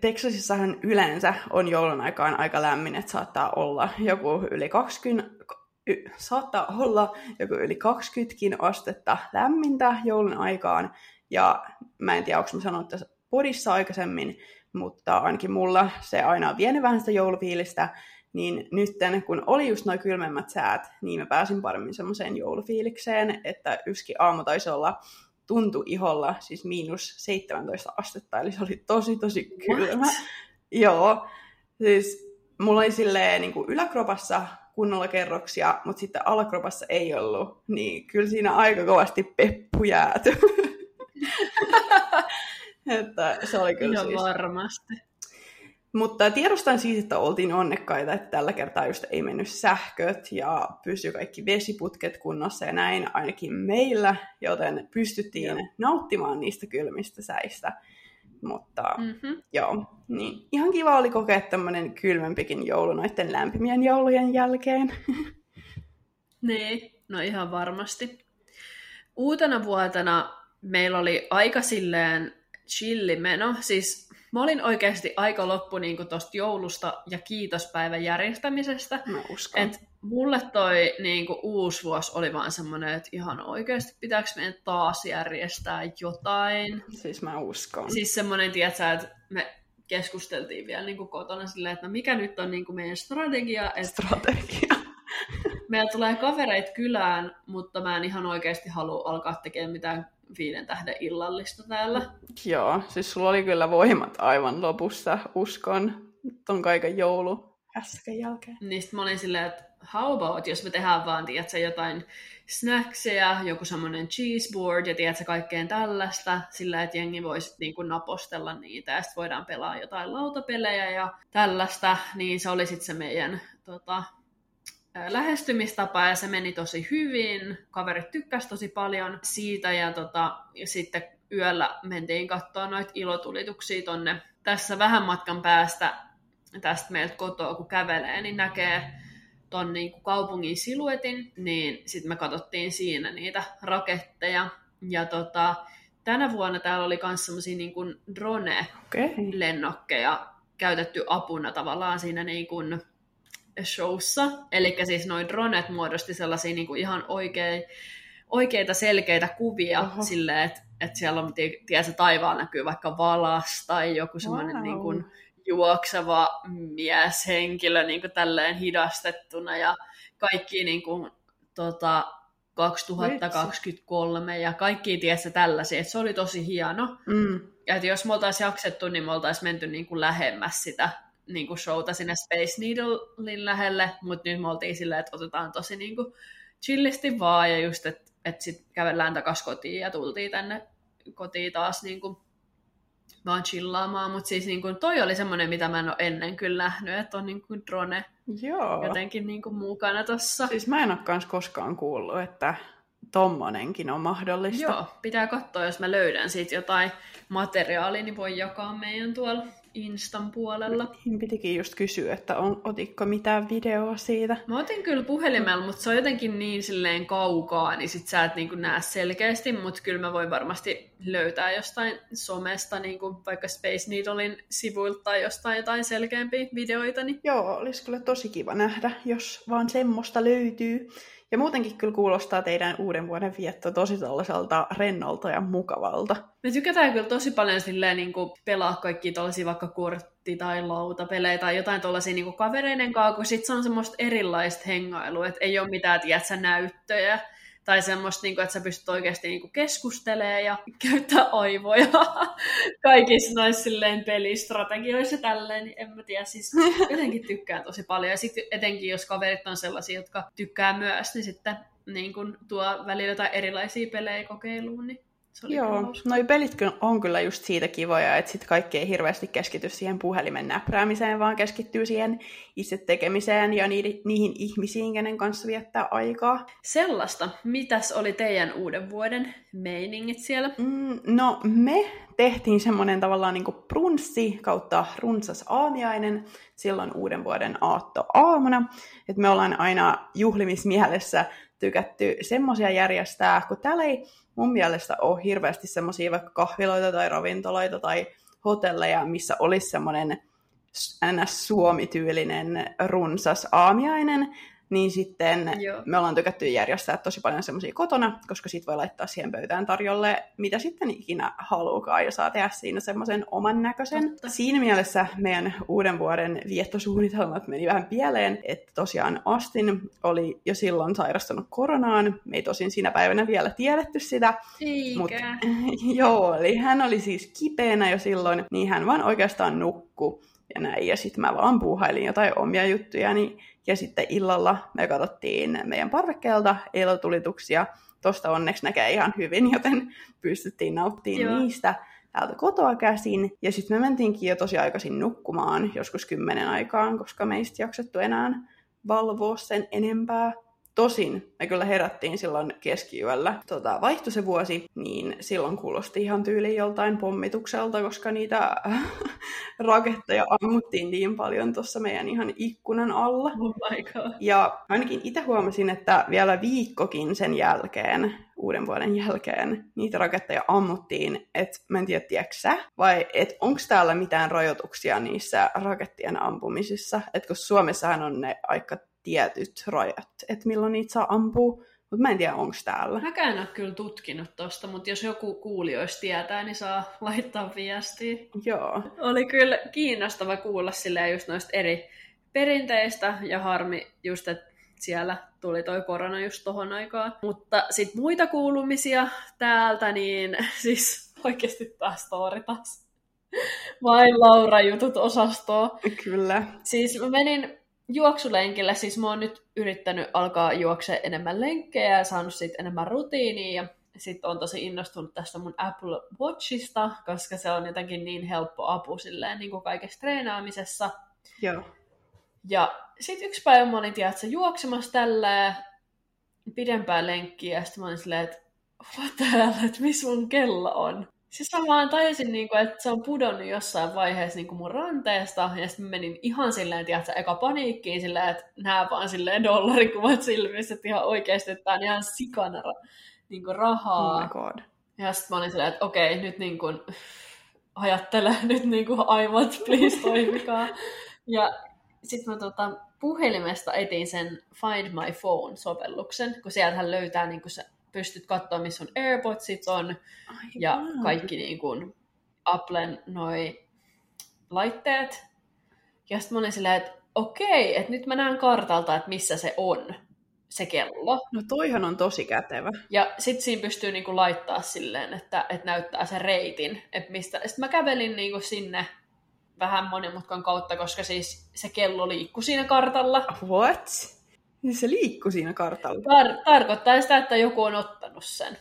Texasissahan yleensä on joulun aikaan aika lämmin, että saattaa olla joku yli 20, y, saattaa olla joku yli 20 astetta lämmintä joulun aikaan. Ja mä en tiedä, onko mä sanonut tässä podissa aikaisemmin, mutta ainakin mulla se aina on vienyt vähän sitä joulufiilistä, niin nyt kun oli just noin kylmemmät säät, niin mä pääsin paremmin semmoiseen joulufiilikseen, että yksi aamu taisi olla tuntui iholla siis miinus 17 astetta, eli se oli tosi tosi kylmä. What? Joo, siis mulla oli silleen niin kuin yläkropassa kunnolla kerroksia, mutta sitten alakropassa ei ollut, niin kyllä siinä aika kovasti peppu jääty. että se oli kyllä Ihan siis... varmasti. Mutta tiedostan siis, että oltiin onnekkaita, että tällä kertaa just ei mennyt sähköt ja pysyi kaikki vesiputket kunnossa ja näin ainakin meillä, joten pystyttiin joo. nauttimaan niistä kylmistä säistä. Mutta mm-hmm. joo, niin ihan kiva oli kokea tämmöinen kylmempikin joulu noiden lämpimien joulujen jälkeen. niin, no ihan varmasti. Uutena vuotena meillä oli aika silleen chillimeno, siis Mä olin oikeasti aika loppu niin tuosta joulusta ja kiitospäivän järjestämisestä. Mä uskon. Et mulle toi niin kuin, uusi vuosi oli vaan semmoinen, että ihan oikeasti pitääkö meidän taas järjestää jotain. Siis mä uskon. Siis semmoinen, tiedätkö, että me keskusteltiin vielä niin kuin kotona silleen, että no mikä nyt on niin kuin meidän strategia. Että strategia. Meillä tulee kavereita kylään, mutta mä en ihan oikeasti halua alkaa tekemään mitään viiden tähden illallista täällä. Joo, siis sulla oli kyllä voimat aivan lopussa, uskon, ton kaiken joulu äsken jälkeen. Niin mä olin silleen, että how about, jos me tehdään vaan, tiedätkö, jotain snackseja, joku semmoinen cheeseboard ja tiedätkö, kaikkeen tällaista, sillä että jengi voisi niin kuin napostella niitä ja sitten voidaan pelaa jotain lautapelejä ja tällaista, niin se oli sitten se meidän tota, lähestymistapa ja se meni tosi hyvin. Kaverit tykkäsivät tosi paljon siitä ja, tota, ja sitten yöllä mentiin katsoa noita ilotulituksia tonne. Tässä vähän matkan päästä tästä meiltä kotoa, kun kävelee, niin näkee ton niin kuin kaupungin siluetin, niin sitten me katsottiin siinä niitä raketteja. Ja tota, tänä vuonna täällä oli myös semmoisia niin drone-lennokkeja okay. käytetty apuna tavallaan siinä niin kuin showssa. Eli siis noin dronet muodosti sellaisia niin kuin ihan oikein, oikeita selkeitä kuvia Oho. silleen, että, että siellä on, tiedä, taivaan näkyy vaikka valas tai joku semmoinen wow. niin kuin, juokseva mieshenkilö niin kuin tälleen hidastettuna ja kaikki niin kuin, tota, 2023 ja kaikki tiessä tällaisia, että se oli tosi hieno. Mm. Ja että jos me oltaisiin jaksettu, niin me oltaisiin menty niin kuin lähemmäs sitä niin kuin showta sinne Space Needlein lähelle, mutta nyt me oltiin silleen, että otetaan tosi niin kuin chillisti vaan ja just, että, että sitten kävellään takaisin kotiin ja tultiin tänne kotiin taas niin kuin vaan chillaamaan, mutta siis niin kuin, toi oli semmoinen, mitä mä en ole ennen kyllä nähnyt, että on niin kuin drone Joo. jotenkin niin kuin mukana tossa. Siis mä en ole kans koskaan kuullut, että tommonenkin on mahdollista. Joo, pitää katsoa, jos mä löydän siitä jotain materiaalia, niin voi jakaa meidän tuolla Instan puolella. Niin pitikin just kysyä, että on, otitko mitään videoa siitä? Mä otin kyllä puhelimella, mutta se on jotenkin niin silleen kaukaa, niin sit sä et niin näe selkeästi, mutta kyllä mä voin varmasti löytää jostain somesta, niin kuin vaikka Space Needlein sivuilta tai jostain jotain selkeämpiä videoita. Niin... Joo, olisi kyllä tosi kiva nähdä, jos vaan semmoista löytyy. Ja muutenkin kyllä kuulostaa teidän uuden vuoden vietto tosi tällaiselta rennolta ja mukavalta. Me tykätään kyllä tosi paljon silleen, niin kuin pelaa kaikki tosi vaikka kortti- tai lautapelejä tai jotain tuollaisia niin kavereiden kanssa, kun sit se on semmoista erilaista hengailua, että ei ole mitään, tiedätkö, näyttöjä tai semmoista, niin kuin, että sä pystyt oikeasti niin keskustelemaan ja käyttää aivoja kaikissa noissa silleen pelistrategioissa tälleen, niin en mä tiedä, siis jotenkin tykkään tosi paljon. Ja sitten etenkin, jos kaverit on sellaisia, jotka tykkää myös, niin sitten niin kuin tuo välillä jotain erilaisia pelejä kokeiluun, niin se oli Joo, noi pelit on kyllä just siitä kivoja, että sit kaikki ei hirveästi keskity siihen puhelimen näpräämiseen, vaan keskittyy siihen itse tekemiseen ja niihin, niihin ihmisiin, kenen kanssa viettää aikaa. Sellaista. Mitäs oli teidän uuden vuoden meiningit siellä? Mm, no, me tehtiin semmoinen tavallaan niin brunssi kautta runsas aamiainen silloin uuden vuoden aatto aamuna. Että me ollaan aina juhlimismielessä tykätty semmoisia järjestää, kun täällä ei mun mielestä ole hirveästi semmoisia vaikka kahviloita tai ravintoloita tai hotelleja, missä olisi semmoinen NS-Suomi-tyylinen runsas aamiainen, niin sitten Joo. me ollaan tykätty järjestää tosi paljon semmoisia kotona, koska sit voi laittaa siihen pöytään tarjolle mitä sitten ikinä haluukaan ja saa tehdä siinä semmoisen oman näköisen. Totta. Siinä mielessä meidän uuden vuoden viettosuunnitelmat meni vähän pieleen, että tosiaan Astin oli jo silloin sairastunut koronaan. Me ei tosin siinä päivänä vielä tiedetty sitä. Mutta joo, eli hän oli siis kipeänä jo silloin, niin hän vaan oikeastaan nukkui ja näin. Ja sitten mä vaan puuhailin jotain omia juttuja, niin ja sitten illalla me katsottiin meidän parvekkeelta ilotulituksia. Tosta onneksi näkee ihan hyvin, joten pystyttiin nauttimaan Joo. niistä täältä kotoa käsin. Ja sitten me mentiinkin jo tosi aikaisin nukkumaan, joskus kymmenen aikaan, koska meistä jaksettu enää valvoa sen enempää. Tosin me kyllä herättiin silloin keskiyöllä. Tota, vaihtui se vuosi, niin silloin kuulosti ihan tyyliin joltain pommitukselta, koska niitä raketteja ammuttiin niin paljon tuossa meidän ihan ikkunan alla. Oh my God. Ja ainakin itse huomasin, että vielä viikkokin sen jälkeen, uuden vuoden jälkeen, niitä raketteja ammuttiin. Että mä en tiedä, sä, vai että onko täällä mitään rajoituksia niissä rakettien ampumisissa? Että kun Suomessahan on ne aika tietyt rajat, että milloin niitä saa ampua. Mutta mä en tiedä, onko täällä. Mäkään en ole kyllä tutkinut tosta, mutta jos joku kuulijoista tietää, niin saa laittaa viestiä. Joo. Oli kyllä kiinnostava kuulla silleen just noista eri perinteistä ja harmi just, että siellä tuli toi korona just tohon aikaan. Mutta sit muita kuulumisia täältä, niin siis oikeasti taas story taas. Vain Laura-jutut osastoa. Kyllä. Siis mä menin juoksulenkillä, siis mä oon nyt yrittänyt alkaa juoksea enemmän lenkkejä ja saanut siitä enemmän rutiiniä ja sitten on tosi innostunut tästä mun Apple Watchista, koska se on jotenkin niin helppo apu silleen niin kuin kaikessa treenaamisessa. Joo. Ja sitten yksi päivä mä olin tiedätkö, juoksemassa tällä pidempää lenkkiä ja sitten mä olin silleen, että what the hell, että missä mun kello on? Siis mä vaan tajusin, niin kuin, että se on pudonnut jossain vaiheessa niin kuin mun ranteesta, ja sitten menin ihan silleen, tiedätkö, eka paniikkiin silleen, että nää vaan silleen dollarikuvat silmissä, että ihan oikeasti, että tää on ihan sikana niin kuin rahaa. Oh my god. Ja sitten mä olin silleen, että okei, nyt niin kuin, ajattele, nyt niin kuin aivot, please toimikaa. Ja sitten mä tota, puhelimesta etin sen Find My Phone-sovelluksen, kun sieltähän löytää niin kuin se pystyt katsoa, missä on AirPodsit on Ai, ja wow. kaikki niin kuin Applen noi laitteet. Ja sitten mä olin silleen, että okei, että nyt mä näen kartalta, että missä se on, se kello. No toihan on tosi kätevä. Ja sitten siinä pystyy niinku laittaa silleen, että, että näyttää sen reitin, että mistä. Sitten mä kävelin niinku sinne vähän monimutkan kautta, koska siis se kello liikkui siinä kartalla. What? Niin se liikkuu siinä kartalla. Tar- tarkoittaa sitä, että joku on ottanut sen.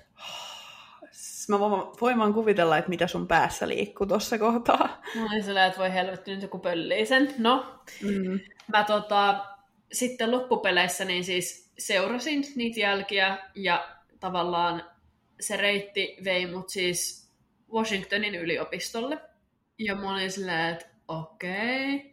Mä voin vaan kuvitella, että mitä sun päässä liikkuu tuossa kohtaa. No niin sillä, että voi helvetti, nyt joku pöllii sen. No, mm. mä tota, sitten loppupeleissä niin siis seurasin niitä jälkiä ja tavallaan se reitti vei mut siis Washingtonin yliopistolle. Ja mä olin silleen, että okei. Okay.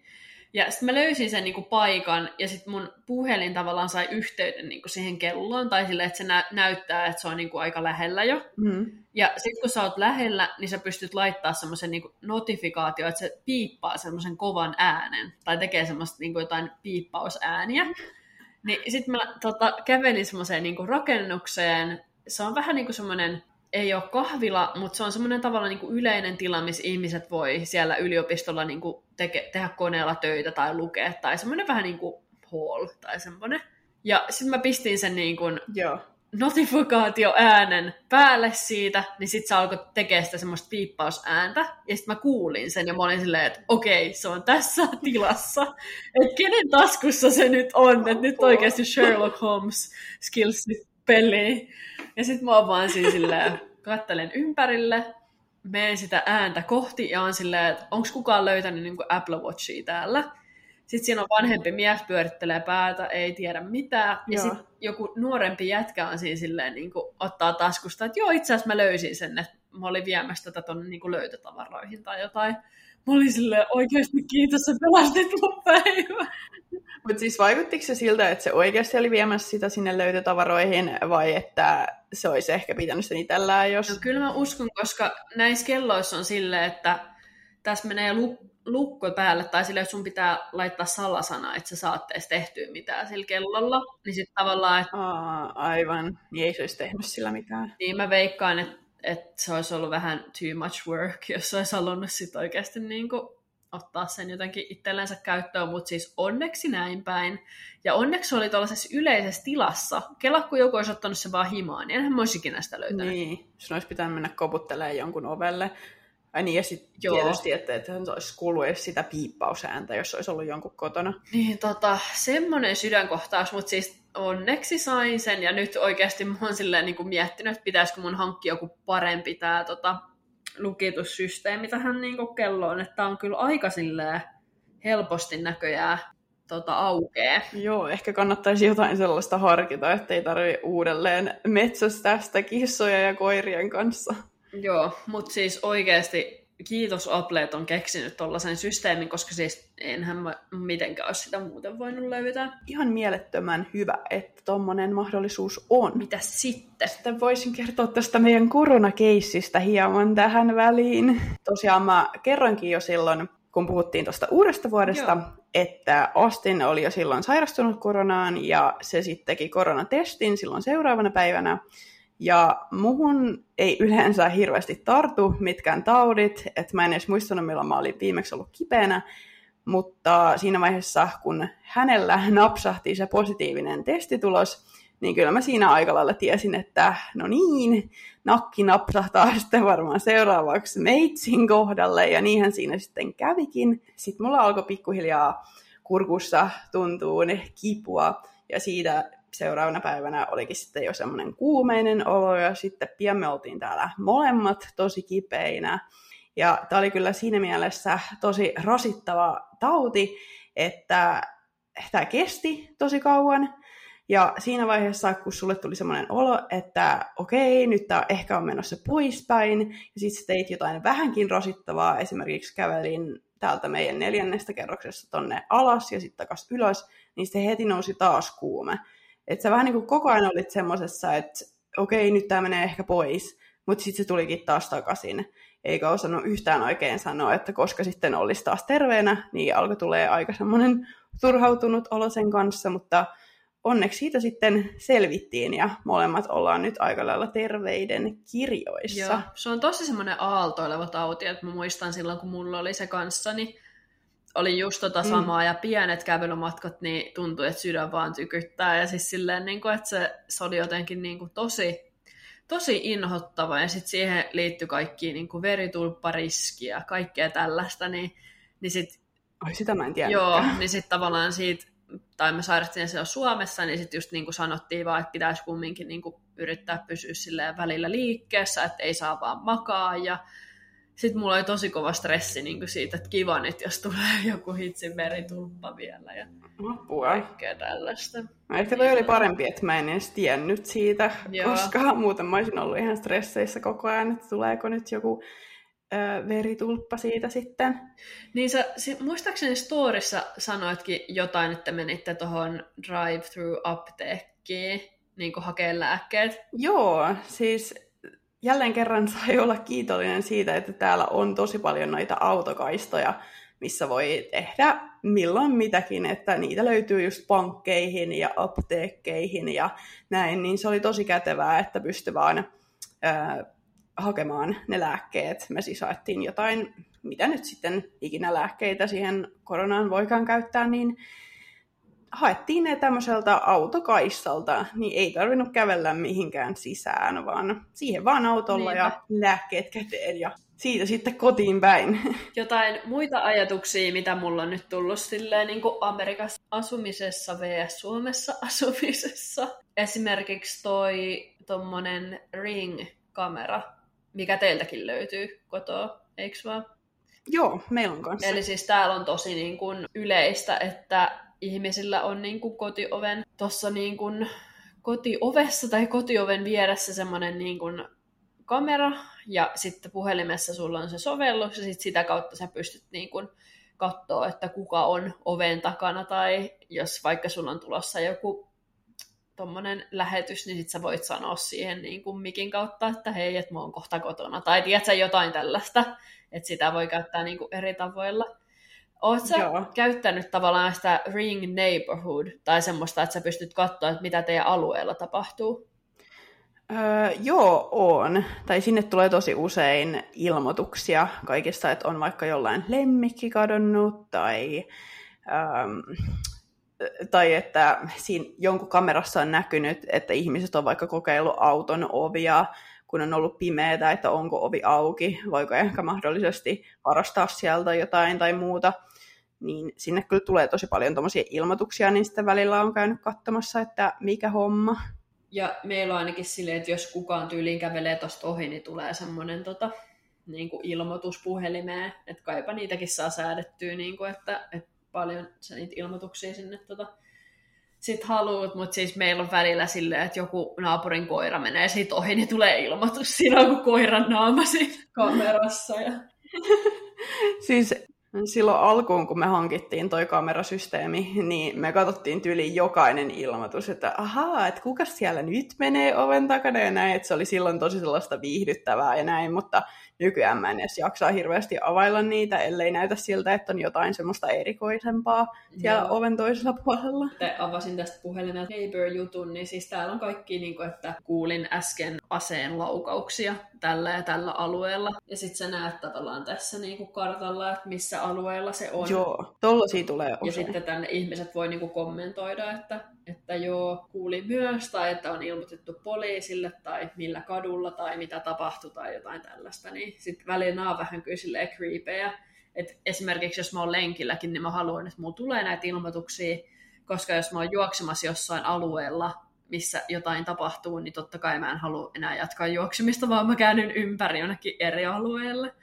Ja sitten mä löysin sen niinku paikan, ja sitten mun puhelin tavallaan sai yhteyden niinku siihen kelloon, tai sille, että se nä- näyttää, että se on niinku aika lähellä jo. Mm. Ja sitten kun sä oot lähellä, niin sä pystyt laittaa semmoisen niinku notifikaatio, että se piippaa semmoisen kovan äänen, tai tekee semmoista niinku jotain piippausääniä. Niin sitten mä tota, kävelin semmoiseen niinku rakennukseen, se on vähän niinku semmoinen ei ole kahvila, mutta se on semmoinen tavalla niin kuin yleinen tila, missä ihmiset voi siellä yliopistolla niin kuin teke, tehdä koneella töitä tai lukea, tai semmoinen vähän niin kuin hall tai semmoinen. Ja sitten mä pistin sen niin kuin Joo. notifikaatioäänen päälle siitä, niin sitten se alkoi tekemään sitä semmoista piippausääntä, ja sitten mä kuulin sen, ja mä olin silleen, että okei, se on tässä tilassa, että kenen taskussa se nyt on, että nyt oikeasti Sherlock Holmes skillsit peliin. Ja sitten mä oon vaan siinä silleen, kattelen ympärille, menen sitä ääntä kohti ja on silleen, että onko kukaan löytänyt niin Apple Watchia täällä. Sitten siinä on vanhempi mies, pyörittelee päätä, ei tiedä mitään. Ja sitten joku nuorempi jätkä on siinä silleen, niin kuin, ottaa taskusta, että joo, itse asiassa mä löysin sen, että mä olin viemässä tätä tuonne niin löytötavaroihin tai jotain. Mä olin silleen, oikeasti kiitos, että pelastit mun päivän. Mutta siis vaikuttiko se siltä, että se oikeasti oli viemässä sitä sinne löytötavaroihin, vai että se olisi ehkä pitänyt sen itsellään, jos... No kyllä mä uskon, koska näissä kelloissa on silleen, että tässä menee lu- lukko päälle, tai silleen, että sun pitää laittaa salasana, että sä saatte edes tehtyä mitään sillä kellolla. Niin sitten tavallaan, että Aa, aivan. Niin ei se olisi tehnyt sillä mitään. niin mä veikkaan, että, että se olisi ollut vähän too much work, jos olisi halunnut sit oikeasti niin kuin ottaa sen jotenkin itsellensä käyttöön, mutta siis onneksi näin päin. Ja onneksi oli tuollaisessa yleisessä tilassa. Kela, kun joku olisi ottanut se vaan himaan, niin enhän mä olisi ikinä sitä löytänyt. Niin, sun olisi pitänyt mennä koputtelemaan jonkun ovelle. Ai niin, ja sitten tietysti, että, että se olisi kuullut edes sitä piippausääntä, jos olisi ollut jonkun kotona. Niin tota, semmoinen sydänkohtaus, mutta siis onneksi sain sen, ja nyt oikeasti mä oon silleen niin kuin miettinyt, että pitäisikö mun hankkia joku parempi tää tota, lukitussysteemi tähän niin kuin kelloon, että on kyllä aika silleen helposti näköjään tota, aukee. Joo, ehkä kannattaisi jotain sellaista harkita, ettei tarvitse uudelleen metsästää sitä kissoja ja koirien kanssa. Joo, mutta siis oikeasti kiitos Apple, että on keksinyt tollaisen systeemin, koska siis enhän mä mitenkään olisi sitä muuten voinut löytää. Ihan mielettömän hyvä, että tommonen mahdollisuus on. Mitä sitten? Sitten voisin kertoa tästä meidän koronakeissistä hieman tähän väliin. Tosiaan mä kerroinkin jo silloin, kun puhuttiin tuosta uudesta vuodesta, Joo. että Austin oli jo silloin sairastunut koronaan ja se sitten teki koronatestin silloin seuraavana päivänä. Ja muhun ei yleensä hirveästi tartu mitkään taudit, että mä en edes muistanut milloin mä olin viimeksi ollut kipeänä, mutta siinä vaiheessa, kun hänellä napsahti se positiivinen testitulos, niin kyllä mä siinä aika lailla tiesin, että no niin, nakki napsahtaa sitten varmaan seuraavaksi meitsin kohdalle, ja niinhän siinä sitten kävikin. Sitten mulla alkoi pikkuhiljaa kurkussa tuntuu kipua, ja siitä seuraavana päivänä olikin sitten jo semmoinen kuumeinen olo, ja sitten pian me oltiin täällä molemmat tosi kipeinä. Ja tämä oli kyllä siinä mielessä tosi rasittava tauti, että tämä kesti tosi kauan. Ja siinä vaiheessa, kun sulle tuli semmoinen olo, että okei, nyt tämä ehkä on menossa poispäin, ja sitten teit jotain vähänkin rasittavaa, esimerkiksi kävelin täältä meidän neljännestä kerroksesta tonne alas ja sitten takaisin ylös, niin sitten heti nousi taas kuume. Että sä vähän niin kuin koko ajan olit semmoisessa, että okei, nyt tämä menee ehkä pois, mutta sitten se tulikin taas takaisin. Eikä osannut yhtään oikein sanoa, että koska sitten olisi taas terveenä, niin alkoi tulee aika semmoinen turhautunut olo sen kanssa, mutta onneksi siitä sitten selvittiin ja molemmat ollaan nyt aika lailla terveiden kirjoissa. Joo, se on tosi semmoinen aaltoileva tauti, että mä muistan silloin, kun mulla oli se kanssa, niin oli just tota samaa, mm. ja pienet kävelymatkat, niin tuntui, että sydän vaan tykyttää, ja siis silleen, niin kuin, että se, se oli jotenkin niin kuin tosi, tosi inhottava, ja sitten siihen liittyi kaikki niin kuin veritulppariski ja kaikkea tällaista, niin, niin sitten Ai sitä mä en tiedä. Joo, niin sitten tavallaan siitä, tai me sairastin siellä Suomessa, niin sitten just niin kuin sanottiin vaan, että pitäisi kumminkin niin kuin yrittää pysyä silleen välillä liikkeessä, että ei saa vaan makaa, ja sitten mulla oli tosi kova stressi niin kuin siitä, että kiva nyt, jos tulee joku hitsin veritulppa vielä ja Apua. kaikkea tällaista. No ehkä toi oli parempi, että mä en edes tiennyt siitä, Joo. koska muuten mä olisin ollut ihan stresseissä koko ajan, että tuleeko nyt joku ö, veritulppa siitä sitten. Niin sä, si, muistaakseni storissa sanoitkin jotain, että menitte tuohon drive-through-apteekkiin niin hakea lääkkeet. Joo, siis jälleen kerran sai olla kiitollinen siitä, että täällä on tosi paljon noita autokaistoja, missä voi tehdä milloin mitäkin, että niitä löytyy just pankkeihin ja apteekkeihin ja näin, niin se oli tosi kätevää, että pystyi vaan ää, hakemaan ne lääkkeet. Me siis jotain, mitä nyt sitten ikinä lääkkeitä siihen koronaan voikaan käyttää, niin haettiin ne tämmöiseltä autokaistalta, niin ei tarvinnut kävellä mihinkään sisään, vaan siihen vaan autolla Niinpä. ja lääkkeet käteen ja siitä sitten kotiin päin. Jotain muita ajatuksia, mitä mulla on nyt tullut silleen niin kuin Amerikassa asumisessa vs. Suomessa asumisessa. Esimerkiksi toi tommonen Ring-kamera, mikä teiltäkin löytyy kotoa, eikö vaan? Joo, meillä on kanssa. Eli siis täällä on tosi niin kuin yleistä, että ihmisillä on niin kuin kotioven tuossa niin kuin kotiovessa tai kotioven vieressä semmoinen niin kuin kamera, ja sitten puhelimessa sulla on se sovellus, ja sitten sitä kautta sä pystyt niin kuin katsoa, että kuka on oven takana, tai jos vaikka sulla on tulossa joku tommonen lähetys, niin sit sä voit sanoa siihen niin kuin mikin kautta, että hei, että mä oon kohta kotona, tai tiedätkö jotain tällaista, että sitä voi käyttää niin kuin eri tavoilla. Oletko sä Joo. käyttänyt tavallaan sitä Ring Neighborhood, tai semmoista, että sä pystyt katsoa, että mitä teidän alueella tapahtuu? Öö, joo, on. Tai sinne tulee tosi usein ilmoituksia kaikista, että on vaikka jollain lemmikki kadonnut tai, ähm, tai että siinä jonkun kamerassa on näkynyt, että ihmiset on vaikka kokeillut auton ovia, kun on ollut pimeää, että onko ovi auki, voiko ehkä mahdollisesti varastaa sieltä jotain tai muuta. Niin sinne kyllä tulee tosi paljon tuommoisia ilmoituksia, niin sitten välillä on käynyt katsomassa, että mikä homma. Ja meillä on ainakin silleen, että jos kukaan tyyliin kävelee tuosta ohi, niin tulee semmoinen tota, niin kuin ilmoitus puhelimeen, että kaipa niitäkin saa säädettyä, niin kuin, että, että paljon sä niitä ilmoituksia sinne tota, sit haluut, mutta siis meillä on välillä silleen, että joku naapurin koira menee siitä ohi, niin tulee ilmoitus siinä kun koiran naama siinä kamerassa. Ja... siis Silloin alkuun, kun me hankittiin toi kamerasysteemi, niin me katsottiin tyyliin jokainen ilmoitus, että ahaa, että kuka siellä nyt menee oven takana ja näin, että se oli silloin tosi sellaista viihdyttävää ja näin, mutta nykyään mä en edes jaksaa hirveästi availla niitä, ellei näytä siltä, että on jotain semmoista erikoisempaa siellä Joo. oven toisella puolella. Te avasin tästä puhelimelta Neighbor-jutun, niin siis täällä on kaikki, niin kuin, että kuulin äsken aseen laukauksia tällä ja tällä alueella. Ja sitten sä näet tavallaan tässä niin kuin kartalla, että missä alueella se on. Joo, tollasia tulee usein. Ja sitten tänne ihmiset voi niin kuin kommentoida, että että joo, kuuli myös, tai että on ilmoitettu poliisille, tai millä kadulla, tai mitä tapahtui, tai jotain tällaista, niin sitten välillä on vähän kyllä silleen creepejä. Et esimerkiksi jos mä oon lenkilläkin, niin mä haluan, että mulla tulee näitä ilmoituksia, koska jos mä oon juoksemassa jossain alueella, missä jotain tapahtuu, niin totta kai mä en halua enää jatkaa juoksemista, vaan mä käännyn ympäri jonnekin eri alueelle.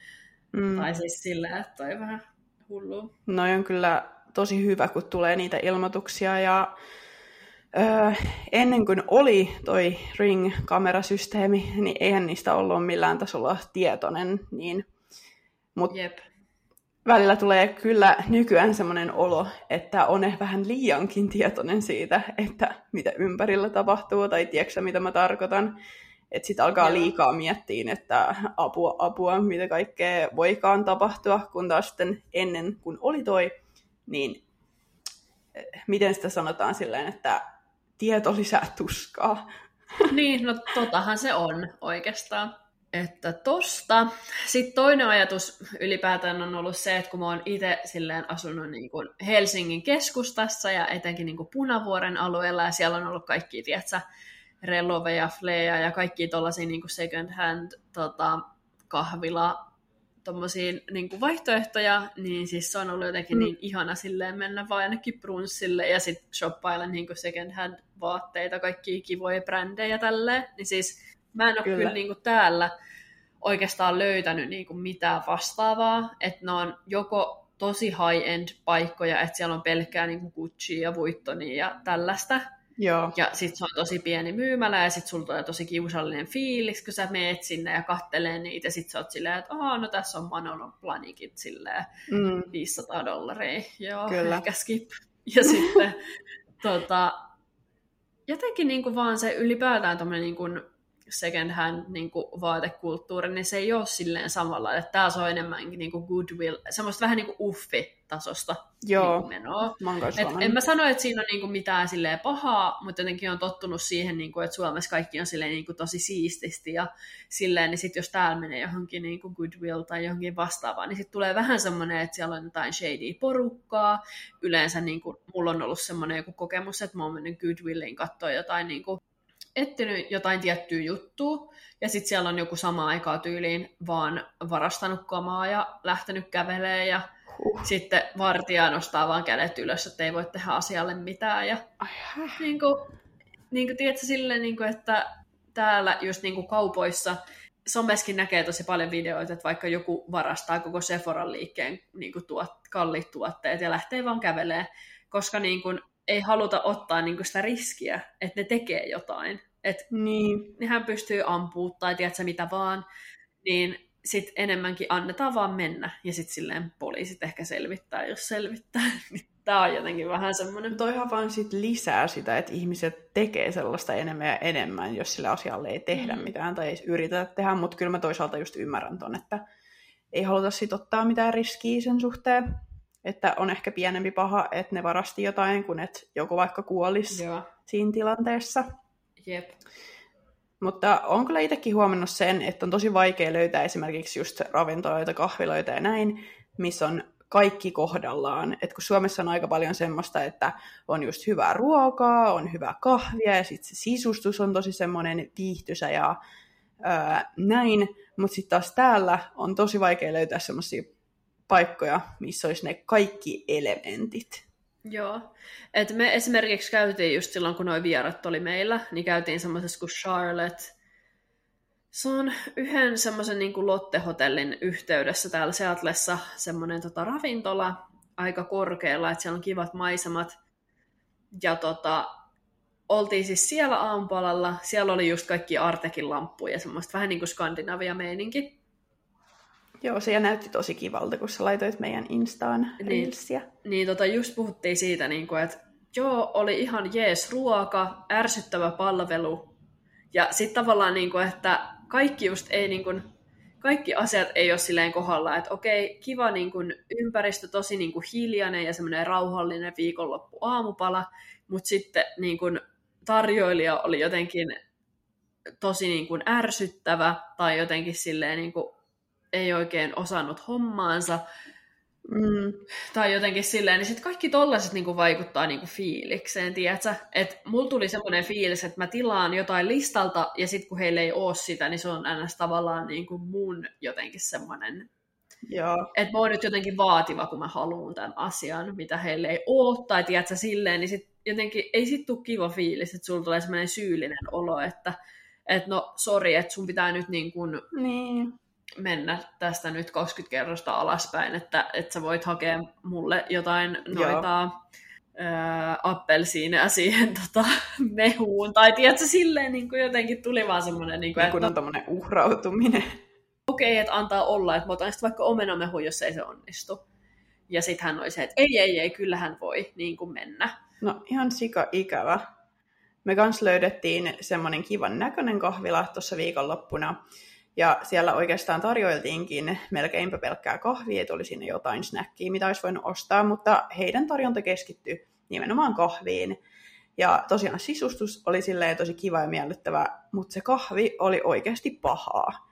Mm. Tai siis sillä, että toi vähän hullu. No on kyllä tosi hyvä, kun tulee niitä ilmoituksia ja Öö, ennen kuin oli toi Ring-kamerasysteemi, niin eihän niistä ollut millään tasolla tietoinen. Niin, mut Jep. välillä tulee kyllä nykyään semmoinen olo, että on ehkä vähän liiankin tietoinen siitä, että mitä ympärillä tapahtuu, tai tiedätkö mitä mä tarkoitan. Että sitten alkaa liikaa miettiä, että apua, apua, mitä kaikkea voikaan tapahtua, kun taas sitten ennen kun oli toi, niin eh, miten sitä sanotaan silleen, että tieto lisää tuskaa. Niin, no totahan se on oikeastaan. Että tosta. Sitten toinen ajatus ylipäätään on ollut se, että kun mä oon itse silleen asunut niin kuin Helsingin keskustassa ja etenkin niin kuin Punavuoren alueella ja siellä on ollut kaikki, tietsä, Relloveja, Fleja ja kaikki tollaisia niin second hand tota, kahvila tommosiin niin kuin vaihtoehtoja, niin siis se on ollut jotenkin mm. niin ihana silleen mennä vaan ainakin brunssille ja sitten shoppailla niin kuin second hand vaatteita, kaikki kivoja brändejä tälleen. Niin siis mä en ole kyllä, kyllä niin kuin täällä oikeastaan löytänyt niin kuin mitään vastaavaa, että ne on joko tosi high-end paikkoja, että siellä on pelkkää niin kuin Gucci ja Vuittonia ja tällaista, Joo. Ja sit se on tosi pieni myymälä ja sit sulla tulee tosi kiusallinen fiilis, kun sä meet sinne ja kattelee niitä ja sit sä oot silleen, että aah, no tässä on Manon planikit silleen Mm. 500 dollaria. Joo, Kyllä. ehkä skip. Ja sitten tota, jotenkin niin kuin vaan se ylipäätään tommonen niin kuin second hand niin kuin vaatekulttuuri, niin se ei ole silleen samalla, että tää on enemmänkin niin kuin goodwill, semmoista vähän niin kuin uffi-tasosta Joo. niin kuin menoa. Mä Et en mä sano, että siinä on niinku mitään silleen pahaa, mutta jotenkin on tottunut siihen, niinku, että Suomessa kaikki on silleen niinku tosi siististi ja silleen, niin sit jos täällä menee johonkin niinku Goodwill tai johonkin vastaavaan, niin sit tulee vähän semmoinen, että siellä on jotain shady porukkaa. Yleensä niinku, mulla on ollut semmoinen joku kokemus, että mä oon mennyt Goodwilliin katsoa jotain niinku, etsinyt jotain tiettyä juttua, ja sitten siellä on joku sama aikaa tyyliin vaan varastanut kamaa ja lähtenyt kävelee ja Huh. sitten vartija nostaa vaan kädet ylös, että ei voi tehdä asialle mitään. Ja Ai niin kuin, niin kuin, tiedätkö, silleen, niin kuin, että täällä just niin kuin kaupoissa someskin näkee tosi paljon videoita, että vaikka joku varastaa koko Sephoran liikkeen niin kuin tuot, kalliit tuotteet ja lähtee vaan kävelee, koska niin kuin, ei haluta ottaa niin kuin sitä riskiä, että ne tekee jotain. Että Niin. nehän pystyy ampumaan tai tiedätkö mitä vaan, niin sitten enemmänkin annetaan vaan mennä. Ja sitten silleen poliisit ehkä selvittää, jos selvittää. Tämä on jotenkin vähän semmoinen... Toihan vaan sit lisää sitä, että ihmiset tekee sellaista enemmän ja enemmän, jos sille asialle ei tehdä Mm. mitään tai ei yritetä tehdä, mutta kyllä mä toisaalta just ymmärrän ton, että ei haluta sit ottaa mitään riskiä sen suhteen, että on ehkä pienempi paha, että ne varasti jotain, kuin että joku vaikka kuolisi Joo. siinä tilanteessa. Jep. Mutta on kyllä itsekin huomannut sen, että on tosi vaikea löytää esimerkiksi just ravintoloita, kahviloita ja näin, missä on kaikki kohdallaan. Et kun Suomessa on aika paljon semmoista, että on just hyvää ruokaa, on hyvää kahvia ja sitten se sisustus on tosi semmoinen viihtysä ja ää, näin. Mutta sitten taas täällä on tosi vaikea löytää semmoisia paikkoja, missä olisi ne kaikki elementit. Joo. Et me esimerkiksi käytiin just silloin, kun nuo vierat oli meillä, niin käytiin semmoisessa kuin Charlotte. Se on yhden semmoisen niin Lotte-hotellin yhteydessä täällä Seatlessa semmoinen tota, ravintola aika korkealla, että siellä on kivat maisemat. Ja tota, oltiin siis siellä aamupalalla, siellä oli just kaikki Artekin lamppuja ja semmoista vähän niin kuin Skandinavia-meininki. Joo, se ja näytti tosi kivalta, kun sä laitoit meidän Instaan Niin. reelsiä. Niin tota, just puhuttiin siitä, niin kuin, että joo, oli ihan jees ruoka, ärsyttävä palvelu. Ja sitten tavallaan, niin kuin, että kaikki just ei, niin kuin, kaikki asiat ei ole silleen kohdalla, että okei, kiva niin kuin, ympäristö, tosi niin kuin, hiljainen ja semmoinen rauhallinen viikonloppu aamupala, mutta sitten niin kuin, tarjoilija oli jotenkin tosi niin kuin, ärsyttävä tai jotenkin silleen niin kuin, ei oikein osannut hommaansa Mm, tai jotenkin silleen, niin sitten kaikki tollaiset niinku vaikuttaa niinku fiilikseen, tiedätkö? Että mulla tuli semmoinen fiilis, että mä tilaan jotain listalta, ja sitten kun heillä ei oo sitä, niin se on ns. tavallaan niinku mun jotenkin semmoinen, joo. että mä oon nyt jotenkin vaativa, kun mä haluan tämän asian, mitä heille ei oo, tai tiedätkö silleen, niin sit jotenkin ei sit tuu kiva fiilis, että sulla tulee semmoinen syyllinen olo, että et no sori, että sun pitää nyt niin kuin Niin. Mennä tästä nyt 20 kerrosta alaspäin, että, että sä voit hakea mulle jotain noita ää, appelsiineja siihen tota, mehuun. Tai tiedätkö, silleen niin kuin jotenkin tuli vaan semmoinen, niin kuin, Niin kun että on uhrautuminen. okei, okay, että antaa olla, että mä otan sitten vaikka omenamehu, jos ei se onnistu. Ja sitten hän oli se, että ei, ei, ei, kyllä hän voi niin kuin mennä. No ihan sika ikävä. Me kans löydettiin semmonen kivan näköinen kahvila tuossa viikonloppuna. Ja siellä oikeastaan tarjoiltiinkin melkeinpä pelkkää kahvia, että oli siinä jotain snackia, mitä olisi voinut ostaa, mutta heidän tarjonta keskittyi nimenomaan kahviin. Ja tosiaan sisustus oli silleen tosi kiva ja miellyttävä, mutta se kahvi oli oikeasti pahaa.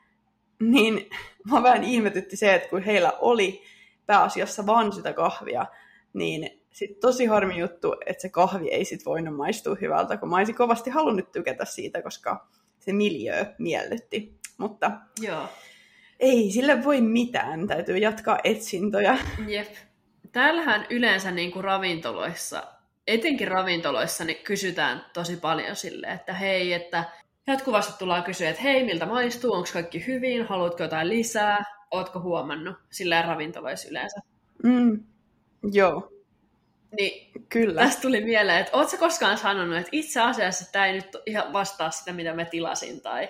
Niin mä vähän ihmetytti se, että kun heillä oli pääasiassa vaan sitä kahvia, niin sitten tosi harmi juttu, että se kahvi ei sit voinut maistua hyvältä, kun mä olisin kovasti halunnut tykätä siitä, koska se miljö miellytti. Mutta Joo. ei sille voi mitään, täytyy jatkaa etsintöjä. Jep. Täällähän yleensä niin kuin ravintoloissa, etenkin ravintoloissa, niin kysytään tosi paljon sille, että hei, että jatkuvasti tullaan kysyä, että hei, miltä maistuu, onko kaikki hyvin, haluatko jotain lisää, ootko huomannut, sillä ravintoloissa yleensä. Mm, joo. Niin Kyllä. tästä tuli mieleen, että ootko koskaan sanonut, että itse asiassa tämä ei nyt ihan vastaa sitä, mitä mä tilasin, tai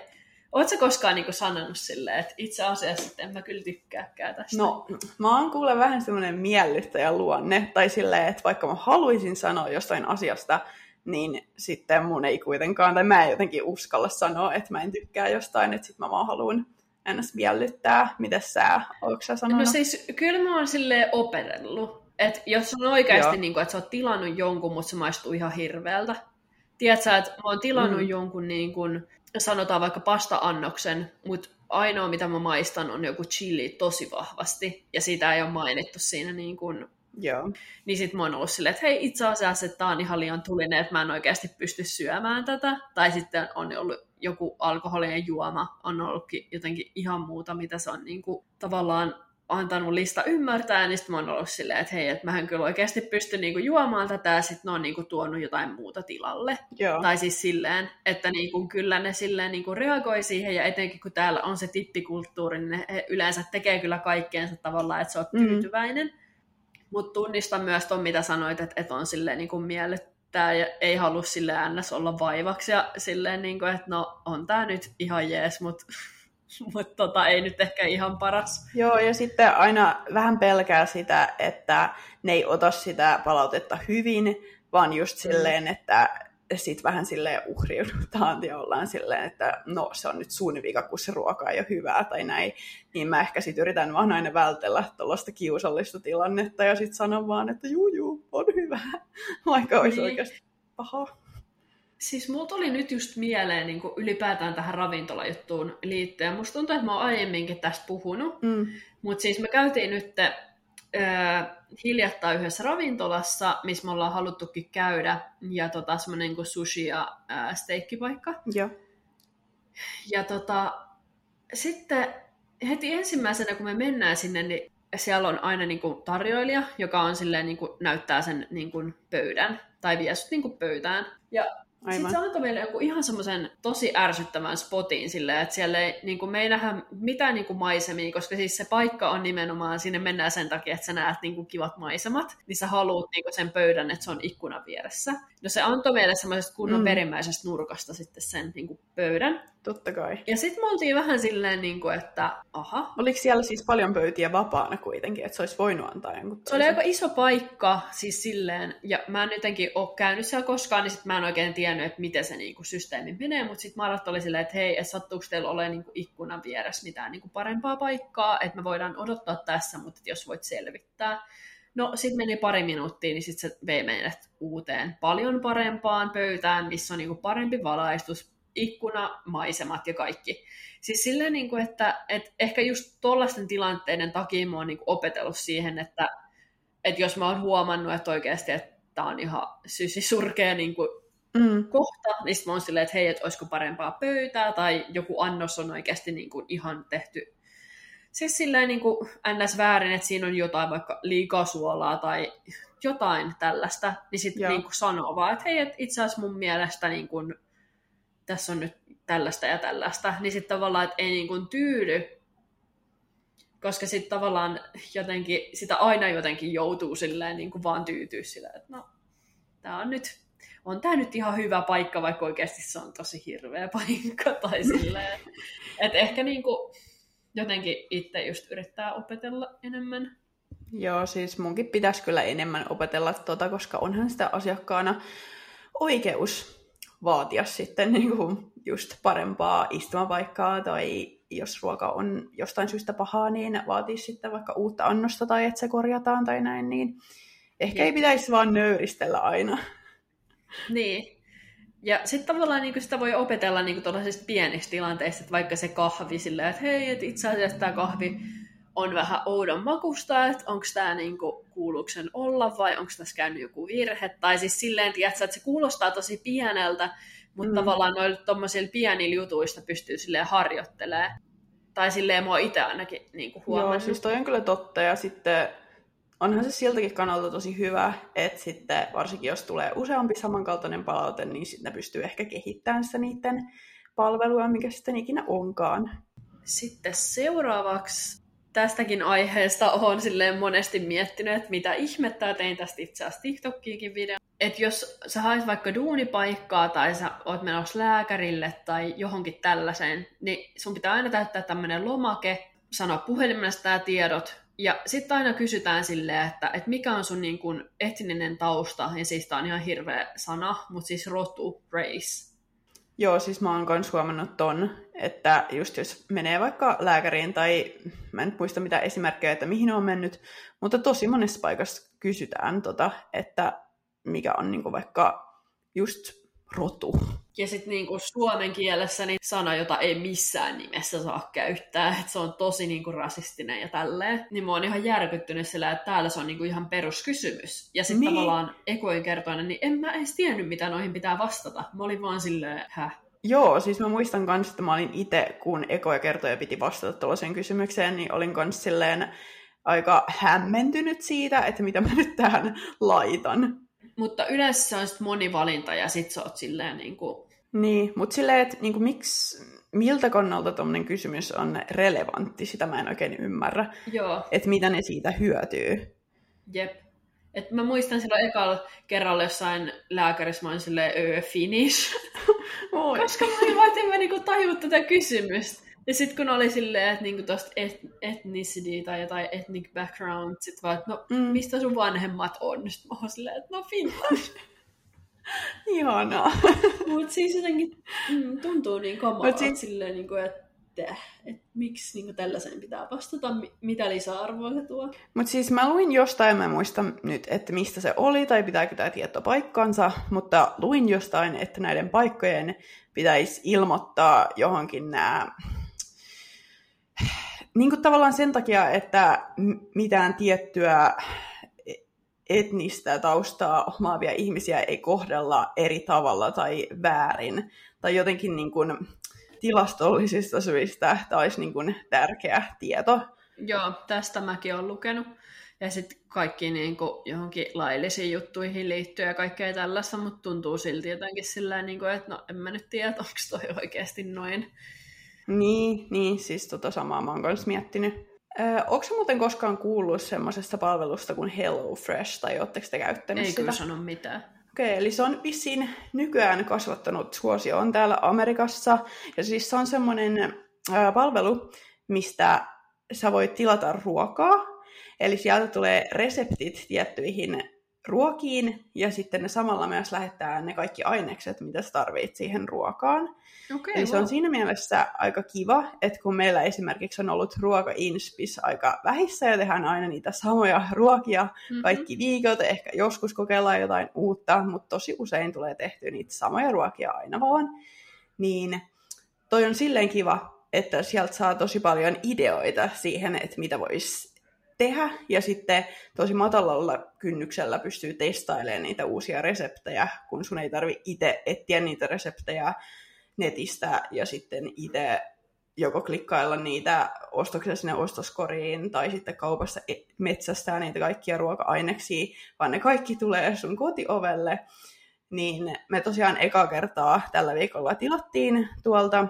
Oletko koskaan niin sanonut silleen, että itse asiassa että en mä kyllä tykkääkään tästä? No, mä oon kuule vähän semmoinen miellyttäjä luonne, tai silleen, että vaikka mä haluaisin sanoa jostain asiasta, niin sitten mun ei kuitenkaan, tai mä en jotenkin uskalla sanoa, että mä en tykkää jostain, että sit mä vaan haluan ns. miellyttää. Miten sä, ootko sä sanonut? No siis, kyllä mä oon silleen opetellut. Että jos on oikeasti, niin kuin, että sä oot tilannut jonkun, mutta se maistuu ihan hirveältä. Tiedätkö, että mä oon tilannut mm. jonkun niin kuin, sanotaan vaikka pasta-annoksen, mutta ainoa mitä mä maistan on joku chili tosi vahvasti, ja sitä ei ole mainittu siinä niin kuin Joo. Niin sit mä oon ollut silleen, että hei itse asiassa, että tää on ihan liian tulinen, että mä en oikeasti pysty syömään tätä. Tai sitten on ollut joku alkoholien juoma, on ollutkin jotenkin ihan muuta, mitä se on niin kuin, tavallaan antanut lista ymmärtää, niin sitten mä oon ollut silleen, että hei, että mähän kyllä oikeasti pystyn niinku juomaan tätä, ja sitten ne on niinku tuonut jotain muuta tilalle. Joo. Tai siis silleen, että niinku, kyllä ne silleen niinku reagoi siihen, ja etenkin kun täällä on se tippikulttuuri, niin ne yleensä tekee kyllä kaikkeensa tavallaan, että sä oot mm. tyytyväinen. Mutta tunnistan myös ton, mitä sanoit, että, että on silleen niinku miellyttää, ja ei halua silleen ns. olla vaivaksi, ja silleen, niinku, että no, on tää nyt ihan jees, mutta mutta tota, ei nyt ehkä ihan paras. Joo, ja sitten aina vähän pelkää sitä, että ne ei ota sitä palautetta hyvin, vaan just mm. silleen, että sitten vähän silleen uhriudutaan ja ollaan silleen, että no se on nyt sun vika, kun se ruoka ei ole hyvää tai näin. Niin mä ehkä sitten yritän vaan aina vältellä tuollaista kiusallista tilannetta ja sitten sanon vaan, että juu juu, on hyvä, vaikka olisi niin. oikeasti paha. Siis mulla tuli nyt just mieleen niin ylipäätään tähän ravintolajuttuun liittyen. Musta tuntuu, että mä oon aiemminkin tästä puhunut. Mm. Mutta siis me käytiin nyt äh, hiljattain yhdessä ravintolassa, missä me ollaan haluttukin käydä. Ja tota, semmoinen niin sushi- ja äh, steikkipaikka. Joo. Ja tota, sitten heti ensimmäisenä, kun me mennään sinne, niin siellä on aina niin kuin tarjoilija, joka on silleen, niin kuin, näyttää sen niin kuin, pöydän tai vie sut niin kuin, pöytään. Ja sitten se antoi meille joku ihan semmoisen tosi ärsyttävän spotin silleen, että siellä ei, niin kuin, me ei nähdä mitään niin kuin maisemia, koska siis se paikka on nimenomaan, sinne mennään sen takia, että sä näet niin kuin, kivat maisemat, niin sä haluut niin kuin, sen pöydän, että se on ikkunan vieressä. No se antoi meille semmoisesta kunnon mm. perimmäisestä nurkasta sitten sen niin kuin, pöydän. Totta kai. Ja sitten me oltiin vähän silleen, niin kuin, että aha. Oliko siellä siis paljon pöytiä vapaana kuitenkin, että se olisi voinut antaa jonkun Se oli aika iso paikka, siis silleen, ja mä en jotenkin ole käynyt siellä koskaan, niin sitten mä en oikein tiennyt, että miten se niin kuin, systeemi menee, mutta sitten Marat oli silleen, että hei, että sattuuko teillä olemaan niin kuin, ikkunan vieressä mitään niin kuin, parempaa paikkaa, että me voidaan odottaa tässä, mutta jos voit selvittää. No, sitten meni pari minuuttia, niin sitten se vei meidät uuteen, paljon parempaan pöytään, missä on niinku parempi valaistus, ikkuna, maisemat ja kaikki. Siis silleen, niin kuin, että, että ehkä just tuollaisten tilanteiden takia mä oon niin kuin opetellut siihen, että, että jos mä oon huomannut, että oikeasti, että tämä on ihan sysisurkea niin kuin mm. kohta, niin mä oon silleen, että hei, että olisiko parempaa pöytää, tai joku annos on oikeasti niin kuin ihan tehty siis silleen niin kuin ns. väärin, että siinä on jotain vaikka liikaa suolaa tai jotain tällaista, niin sitten niin sanoo vaan, että hei, et itse asiassa mun mielestä niin kuin, tässä on nyt tällaista ja tällaista, niin sitten tavallaan, että ei niin kuin tyydy, koska sitten tavallaan jotenkin, sitä aina jotenkin joutuu silleen niin kuin vaan tyytyä sillä, että no, tämä on nyt, on tämä nyt ihan hyvä paikka, vaikka oikeasti se on tosi hirveä paikka, tai silleen, että ehkä niin kuin, jotenkin itse just yrittää opetella enemmän. Joo, siis munkin pitäisi kyllä enemmän opetella tuota, koska onhan sitä asiakkaana oikeus vaatia sitten niin kuin just parempaa istumapaikkaa tai jos ruoka on jostain syystä pahaa, niin vaatii sitten vaikka uutta annosta tai että se korjataan tai näin, niin ehkä ei pitäisi vaan nöyristellä aina. Niin. Ja sitten tavallaan niin sitä voi opetella niin tuollaisista pienistä tilanteista, että vaikka se kahvi silleen, että hei, että itse asiassa tämä kahvi on vähän oudon makusta, että onko tämä niinku, kuuluuko sen olla vai onko tässä käynyt joku virhe. Tai siis silleen, tiedätkö, että se kuulostaa tosi pieneltä, mutta mm. tavallaan noilla tuommoisilla pienillä jutuista pystyy silleen harjoittelemaan. Tai silleen mua itse ainakin niin huomannut. Joo, siis toi on kyllä totta. Ja sitten onhan se siltäkin kannalta tosi hyvä, että sitten varsinkin jos tulee useampi samankaltainen palaute, niin sitten pystyy ehkä kehittämään sitä niiden palvelua, mikä sitten ikinä onkaan. Sitten seuraavaksi tästäkin aiheesta olen silleen monesti miettinyt, että mitä ihmettä, tein tästä itse asiassa TikTokkiinkin video. Että jos sä hait vaikka duunipaikkaa tai sä oot menossa lääkärille tai johonkin tällaiseen, niin sun pitää aina täyttää tämmöinen lomake, sanoa puhelimesta nämä tiedot, ja sitten aina kysytään silleen, että, että mikä on sun niin kun etninen tausta, ja siis tää on ihan hirveä sana, mutta siis rotu, race. Joo, siis mä oon myös huomannut ton, että just jos menee vaikka lääkäriin tai mä en muista mitä esimerkkejä, että mihin on mennyt, mutta tosi monessa paikassa kysytään, tota, että mikä on niinku vaikka just rotu. Ja sitten niinku suomen kielessä niin sana, jota ei missään nimessä saa käyttää, että se on tosi niinku rasistinen ja tälleen. Niin mä oon ihan järkyttynyt sillä, että täällä se on niinku ihan peruskysymys. Ja sitten niin. tavallaan ekoin kertoinen, niin en mä edes tiennyt, mitä noihin pitää vastata. Mä olin vaan silleen, häh. Joo, siis mä muistan kans, että mä olin itse, kun ekoja kertoja piti vastata tuollaiseen kysymykseen, niin olin kans silleen aika hämmentynyt siitä, että mitä mä nyt tähän laitan. Mutta yleensä se on sitten monivalinta ja sit sä oot silleen niin kuin... Niin, mutta silleen, että niin kuin, miksi, miltä kannalta tuommoinen kysymys on relevantti, sitä mä en oikein ymmärrä. Joo. Että mitä ne siitä hyötyy. Jep. Et mä muistan silloin ekalla kerralla jossain lääkärissä, mä olin silleen, öö, finish. Koska mä olin vaan, että mä niinku tajua tätä kysymystä. Ja sitten kun oli silleen, että niinku tosta et, ethnicity tai jotain ethnic background, sit vaan, että no mm. mistä sun vanhemmat on? Sitten mä oon silleen, että no Finland. Ihanaa. Mutta siis jotenkin mm, tuntuu niin kamalalta siis... silleen, niin kuin, että että miksi niin tällaiseen pitää vastata, mitä lisäarvoa se tuo. Mutta siis mä luin jostain, mä en muista nyt, että mistä se oli tai pitääkö tämä tieto paikkansa, mutta luin jostain, että näiden paikkojen pitäisi ilmoittaa johonkin nämä niin kuin tavallaan sen takia, että mitään tiettyä etnistä taustaa omaavia ihmisiä ei kohdella eri tavalla tai väärin. Tai jotenkin niin kuin tilastollisista syistä tämä olisi niin kuin tärkeä tieto. Joo, tästä mäkin olen lukenut. Ja sitten kaikki niin kuin johonkin laillisiin juttuihin liittyen ja kaikkea tällaista, mutta tuntuu silti jotenkin sillä niin kuin, että no en mä nyt tiedä, onko toi oikeasti noin. Niin, niin siis tota samaa mä oon kanssa miettinyt. Öö, onko muuten koskaan kuullut semmoisesta palvelusta kuin Hello Fresh, tai oletteko te käyttänyt Ei sitä? kyllä sano mitään. Okei, okay, eli se on vissiin nykyään kasvattanut suosioon täällä Amerikassa. Ja siis se on semmoinen äh, palvelu, mistä sä voit tilata ruokaa. Eli sieltä tulee reseptit tiettyihin ruokiin, ja sitten ne samalla myös lähettää ne kaikki ainekset, mitä sä tarvitset siihen ruokaan. Okay, Eli se on siinä mielessä aika kiva, että kun meillä esimerkiksi on ollut ruoka-inspis aika vähissä ja tehdään aina niitä samoja ruokia mm-hmm. kaikki viikot, ehkä joskus kokeillaan jotain uutta, mutta tosi usein tulee tehtyä niitä samoja ruokia aina vaan, niin toi on silleen kiva, että sieltä saa tosi paljon ideoita siihen, että mitä voisi tehdä, ja sitten tosi matalalla kynnyksellä pystyy testailemaan niitä uusia reseptejä, kun sun ei tarvi itse etsiä niitä reseptejä netistä ja sitten itse joko klikkailla niitä ostoksia sinne ostoskoriin tai sitten kaupassa e- metsästää niitä kaikkia ruoka-aineksia, vaan ne kaikki tulee sun kotiovelle. Niin me tosiaan eka kertaa tällä viikolla tilattiin tuolta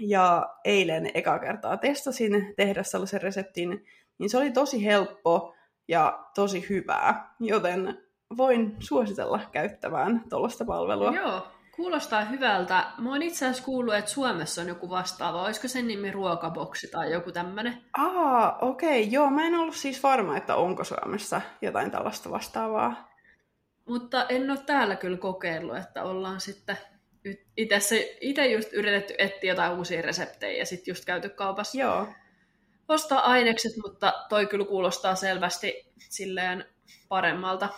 ja eilen eka kertaa testasin tehdä sellaisen reseptin, niin se oli tosi helppo ja tosi hyvää, joten voin suositella käyttämään tuollaista palvelua. Joo, Kuulostaa hyvältä. Mä oon itse asiassa kuullut, että Suomessa on joku vastaava. Olisiko sen nimi ruokaboksi tai joku tämmönen? Aa, okei. Okay. Joo, mä en ollut siis varma, että onko Suomessa jotain tällaista vastaavaa. Mutta en ole täällä kyllä kokeillut, että ollaan sitten itse just yritetty etsiä jotain uusia reseptejä ja sitten just käyty kaupassa. Joo. Ostaa ainekset, mutta toi kyllä kuulostaa selvästi silleen paremmalta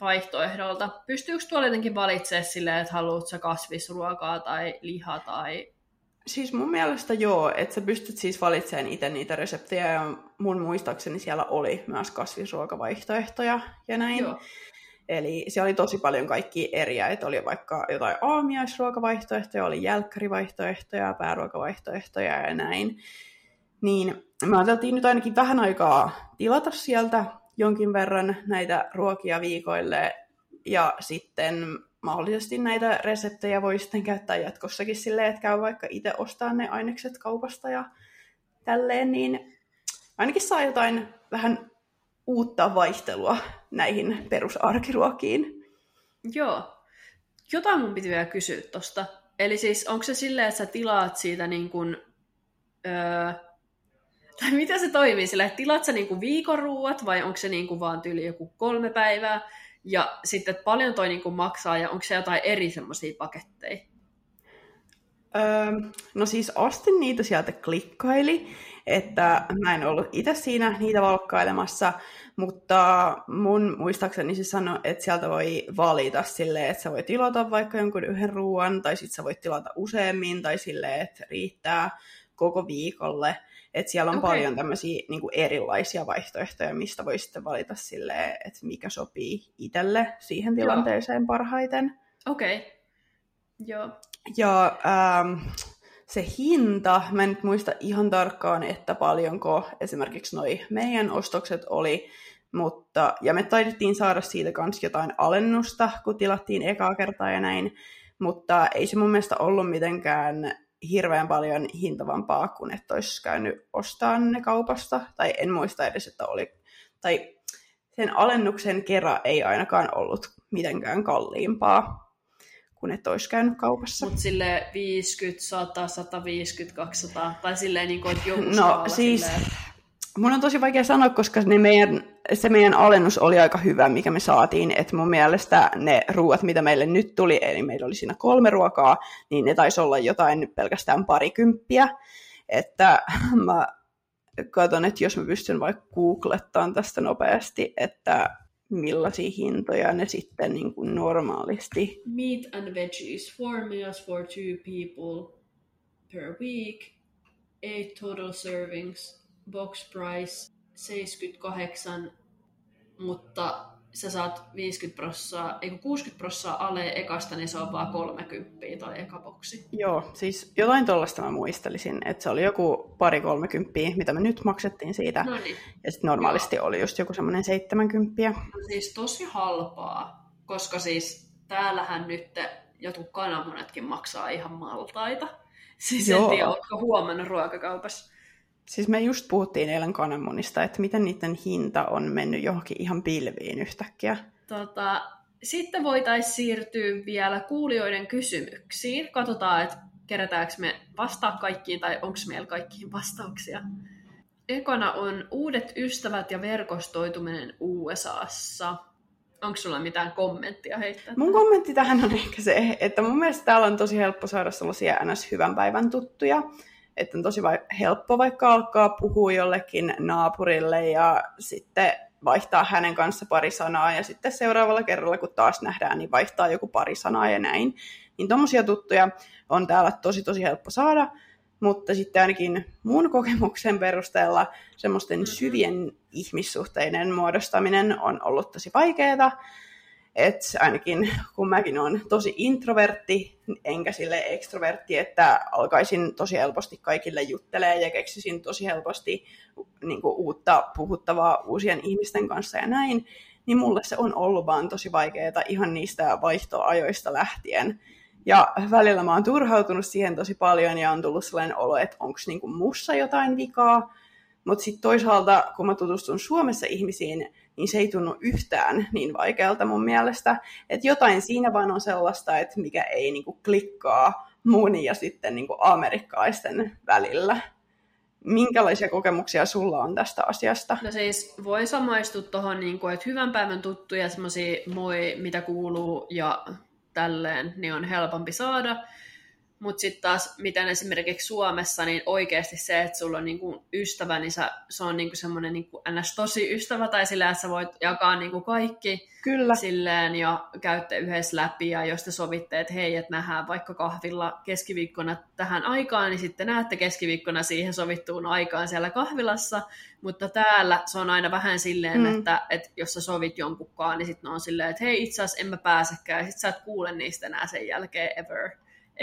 vaihtoehdolta. Pystyykö tuolla jotenkin valitsemaan silleen, että haluatko kasvisruokaa tai liha tai... Siis mun mielestä joo, että sä pystyt siis valitsemaan itse niitä reseptejä ja mun muistaakseni siellä oli myös kasvisruokavaihtoehtoja ja näin. Joo. Eli siellä oli tosi paljon kaikki eriä, että oli vaikka jotain aamiaisruokavaihtoehtoja, oli jälkkärivaihtoehtoja, pääruokavaihtoehtoja ja näin. Niin me ajateltiin nyt ainakin vähän aikaa tilata sieltä jonkin verran näitä ruokia viikoille ja sitten mahdollisesti näitä reseptejä voi sitten käyttää jatkossakin silleen, että käy vaikka itse ostaa ne ainekset kaupasta ja tälleen, niin ainakin saa jotain vähän uutta vaihtelua näihin perusarkiruokiin. Joo. Jotain mun piti vielä kysyä tosta. Eli siis onko se silleen, että sä tilaat siitä niin kuin, öö, tai miten se toimii sillä, että tilaat sä niin kuin viikon ruuat vai onko se niin kuin vaan tyyli joku kolme päivää? Ja sitten, että paljon toi niin kuin maksaa ja onko se jotain eri semmoisia paketteja? Öö, no siis ostin niitä sieltä klikkaili, että mä en ollut itse siinä niitä valkkailemassa, mutta mun muistaakseni se sanoi, että sieltä voi valita silleen, että sä voit tilata vaikka jonkun yhden ruoan, tai sitten sä voit tilata useammin, tai silleen, että riittää koko viikolle. Että siellä on okay. paljon tämmöisiä niin erilaisia vaihtoehtoja, mistä voi sitten valita silleen, että mikä sopii itselle siihen tilanteeseen Joo. parhaiten. Okei. Okay. Joo. Ja ähm, se hinta, mä en nyt muista ihan tarkkaan, että paljonko esimerkiksi noi meidän ostokset oli, mutta, ja me taidettiin saada siitä kanssa jotain alennusta, kun tilattiin ekaa kertaa ja näin, mutta ei se mun mielestä ollut mitenkään hirveän paljon hintavampaa kuin että olisi käynyt ostamaan ne kaupasta, tai en muista edes, että oli, tai sen alennuksen kerran ei ainakaan ollut mitenkään kalliimpaa kuin että olisi käynyt kaupassa. Mutta sille 50, 100, 150, 200, tai silleen niin kuin, että joku No siis, silleen... mun on tosi vaikea sanoa, koska ne meidän, se meidän alennus oli aika hyvä, mikä me saatiin, että mun mielestä ne ruuat, mitä meille nyt tuli, eli meillä oli siinä kolme ruokaa, niin ne taisi olla jotain pelkästään parikymppiä, että mä katson, että jos mä pystyn vaikka googlettaan tästä nopeasti, että millaisia hintoja ne sitten niin kuin normaalisti. Meat and veggies, four meals for two people per week, eight total servings, box price 78, mutta sä saat 50 prossaa, ei 60 prossaa ale ekasta, niin se on vaan 30 tai eka boksi. Joo, siis jotain tuollaista mä muistelisin, että se oli joku pari 30, mitä me nyt maksettiin siitä. No niin. Ja sitten normaalisti Joo. oli just joku semmoinen 70. No siis tosi halpaa, koska siis täällähän nyt jotkut kananmunatkin maksaa ihan maltaita. Siis Joo. en tiedä, oletko huomannut ruokakaupassa. Siis me just puhuttiin eilen kananmunista, että miten niiden hinta on mennyt johonkin ihan pilviin yhtäkkiä. Tota, sitten voitaisiin siirtyä vielä kuulijoiden kysymyksiin. Katsotaan, että kerätäänkö me vastaa kaikkiin tai onko meillä kaikkiin vastauksia. Ekana on uudet ystävät ja verkostoituminen USAssa. Onko sulla mitään kommenttia heittää? Mun kommentti tähän on ehkä se, että mun mielestä täällä on tosi helppo saada sellaisia ns. hyvän päivän tuttuja että on tosi vai- helppo vaikka alkaa puhua jollekin naapurille ja sitten vaihtaa hänen kanssa pari sanaa ja sitten seuraavalla kerralla, kun taas nähdään, niin vaihtaa joku pari sanaa ja näin. Niin tommosia tuttuja on täällä tosi tosi helppo saada, mutta sitten ainakin mun kokemuksen perusteella semmoisten mm-hmm. syvien ihmissuhteiden muodostaminen on ollut tosi vaikeaa, että ainakin kun mäkin olen tosi introvertti, enkä sille ekstrovertti, että alkaisin tosi helposti kaikille juttelee ja keksisin tosi helposti niin kuin, uutta puhuttavaa uusien ihmisten kanssa ja näin, niin mulle se on ollut vaan tosi vaikeaa ihan niistä vaihtoajoista lähtien. Ja välillä mä oon turhautunut siihen tosi paljon ja on tullut sellainen olo, että onko niinku mussa jotain vikaa. Mutta sitten toisaalta, kun mä tutustun Suomessa ihmisiin, niin se ei tunnu yhtään niin vaikealta mun mielestä. Että jotain siinä vaan on sellaista, että mikä ei niinku klikkaa mun ja sitten niinku amerikkalaisten välillä. Minkälaisia kokemuksia sulla on tästä asiasta? No siis voi samaistua tuohon, niin että hyvän päivän tuttuja, semmoisia moi, mitä kuuluu ja tälleen, niin on helpompi saada. Mutta sitten taas, miten esimerkiksi Suomessa, niin oikeasti se, että sulla on niinku ystävä, niin sä, se on niinku semmoinen niinku ns. tosi ystävä, tai sillä, että sä voit jakaa niinku kaikki Kyllä. silleen ja käytte yhdessä läpi, ja jos te sovitte, että hei, että nähdään vaikka kahvilla keskiviikkona tähän aikaan, niin sitten näette keskiviikkona siihen sovittuun aikaan siellä kahvilassa, mutta täällä se on aina vähän silleen, mm. että, että jos sä sovit jonkunkaan, niin sitten on silleen, että hei, itse asiassa en mä pääsekään, ja sitten sä et kuule niistä enää sen jälkeen ever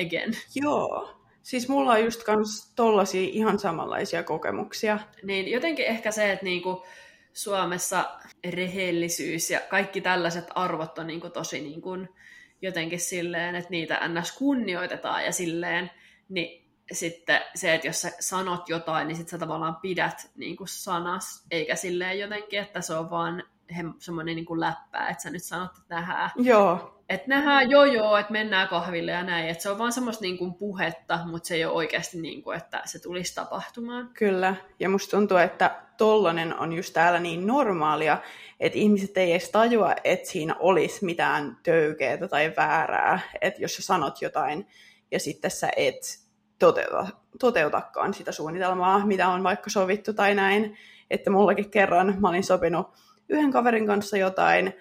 again. Joo. Siis mulla on just kans tollasia ihan samanlaisia kokemuksia. Niin jotenkin ehkä se, että niinku Suomessa rehellisyys ja kaikki tällaiset arvot on niinku tosi niinku jotenkin silleen, että niitä ns. kunnioitetaan ja silleen, niin sitten se, että jos sä sanot jotain, niin sit sä tavallaan pidät niin kuin sanas, eikä silleen jotenkin, että se on vaan semmoinen niin läppää, että sä nyt sanot, että nähdään. Joo. Että nähdään, joo joo, että mennään kahville ja näin. Että se on vaan semmoista niin kuin puhetta, mutta se ei ole oikeasti niin kuin, että se tulisi tapahtumaan. Kyllä, ja musta tuntuu, että tollanen on just täällä niin normaalia, että ihmiset ei edes tajua, että siinä olisi mitään töykeää tai väärää. Että jos sä sanot jotain ja sitten sä et toteuta, toteutakaan sitä suunnitelmaa, mitä on vaikka sovittu tai näin. Että mullakin kerran mä olin sopinut yhden kaverin kanssa jotain,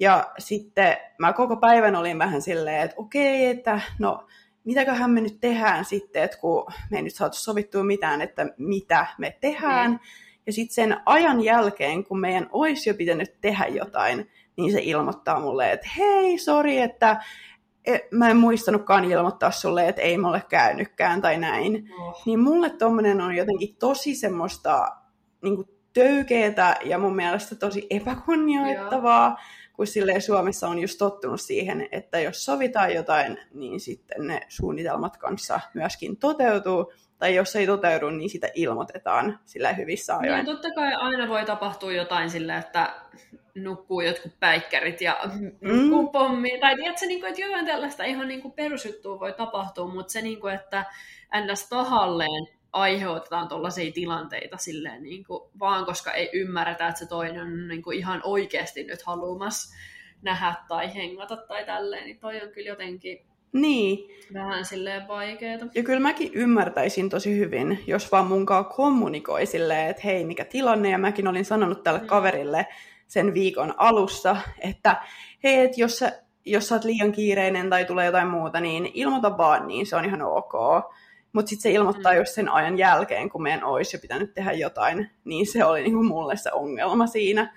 ja sitten mä koko päivän olin vähän silleen, että okei, että no mitäköhän me nyt tehdään sitten, että kun me ei nyt saatu sovittua mitään, että mitä me tehdään. Mm. Ja sitten sen ajan jälkeen, kun meidän olisi jo pitänyt tehdä jotain, niin se ilmoittaa mulle, että hei, sori, että e, mä en muistanutkaan ilmoittaa sulle, että ei mulle käynytkään tai näin. Oh. Niin mulle tommonen on jotenkin tosi semmoista niin töykeetä ja mun mielestä tosi epäkunnioittavaa, Joo. Kun silleen Suomessa on just tottunut siihen, että jos sovitaan jotain, niin sitten ne suunnitelmat kanssa myöskin toteutuu, tai jos ei toteudu, niin sitä ilmoitetaan sillä hyvissä ajoin. Niin, totta kai aina voi tapahtua jotain sillä, että nukkuu jotkut päikkärit ja nukkuu mm. pommi. Tai tiedätkö, niin kuin, että jotain tällaista ihan niin kuin perusjuttua voi tapahtua, mutta se, niin kuin, että ns. tahalleen aiheutetaan tuollaisia tilanteita silleen, niin kuin, vaan koska ei ymmärretä, että se toinen on niin kuin, ihan oikeasti nyt haluamassa nähdä tai hengata tai tälleen, niin toi on kyllä jotenkin niin. vähän silleen vaikeeta. Ja kyllä mäkin ymmärtäisin tosi hyvin, jos vaan munkaan kommunikoi silleen, että hei, mikä tilanne, ja mäkin olin sanonut tälle mm. kaverille sen viikon alussa, että hei, että jos sä, jos sä oot liian kiireinen tai tulee jotain muuta, niin ilmoita vaan, niin se on ihan ok. Mutta sitten se ilmoittaa mm. just sen ajan jälkeen, kun meidän olisi jo pitänyt tehdä jotain, niin se oli niinku mulle se ongelma siinä.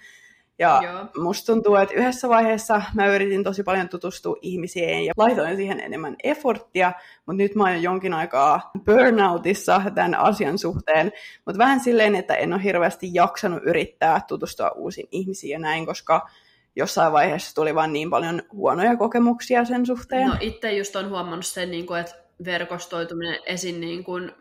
Ja Joo. musta tuntuu, että yhdessä vaiheessa mä yritin tosi paljon tutustua ihmisiin ja laitoin siihen enemmän efforttia, mutta nyt mä oon jo jonkin aikaa burnoutissa tämän asian suhteen, mutta vähän silleen, että en ole hirveästi jaksanut yrittää tutustua uusiin ihmisiin ja näin, koska jossain vaiheessa tuli vaan niin paljon huonoja kokemuksia sen suhteen. No itse just on huomannut sen, niin että verkostoituminen esin niin kuin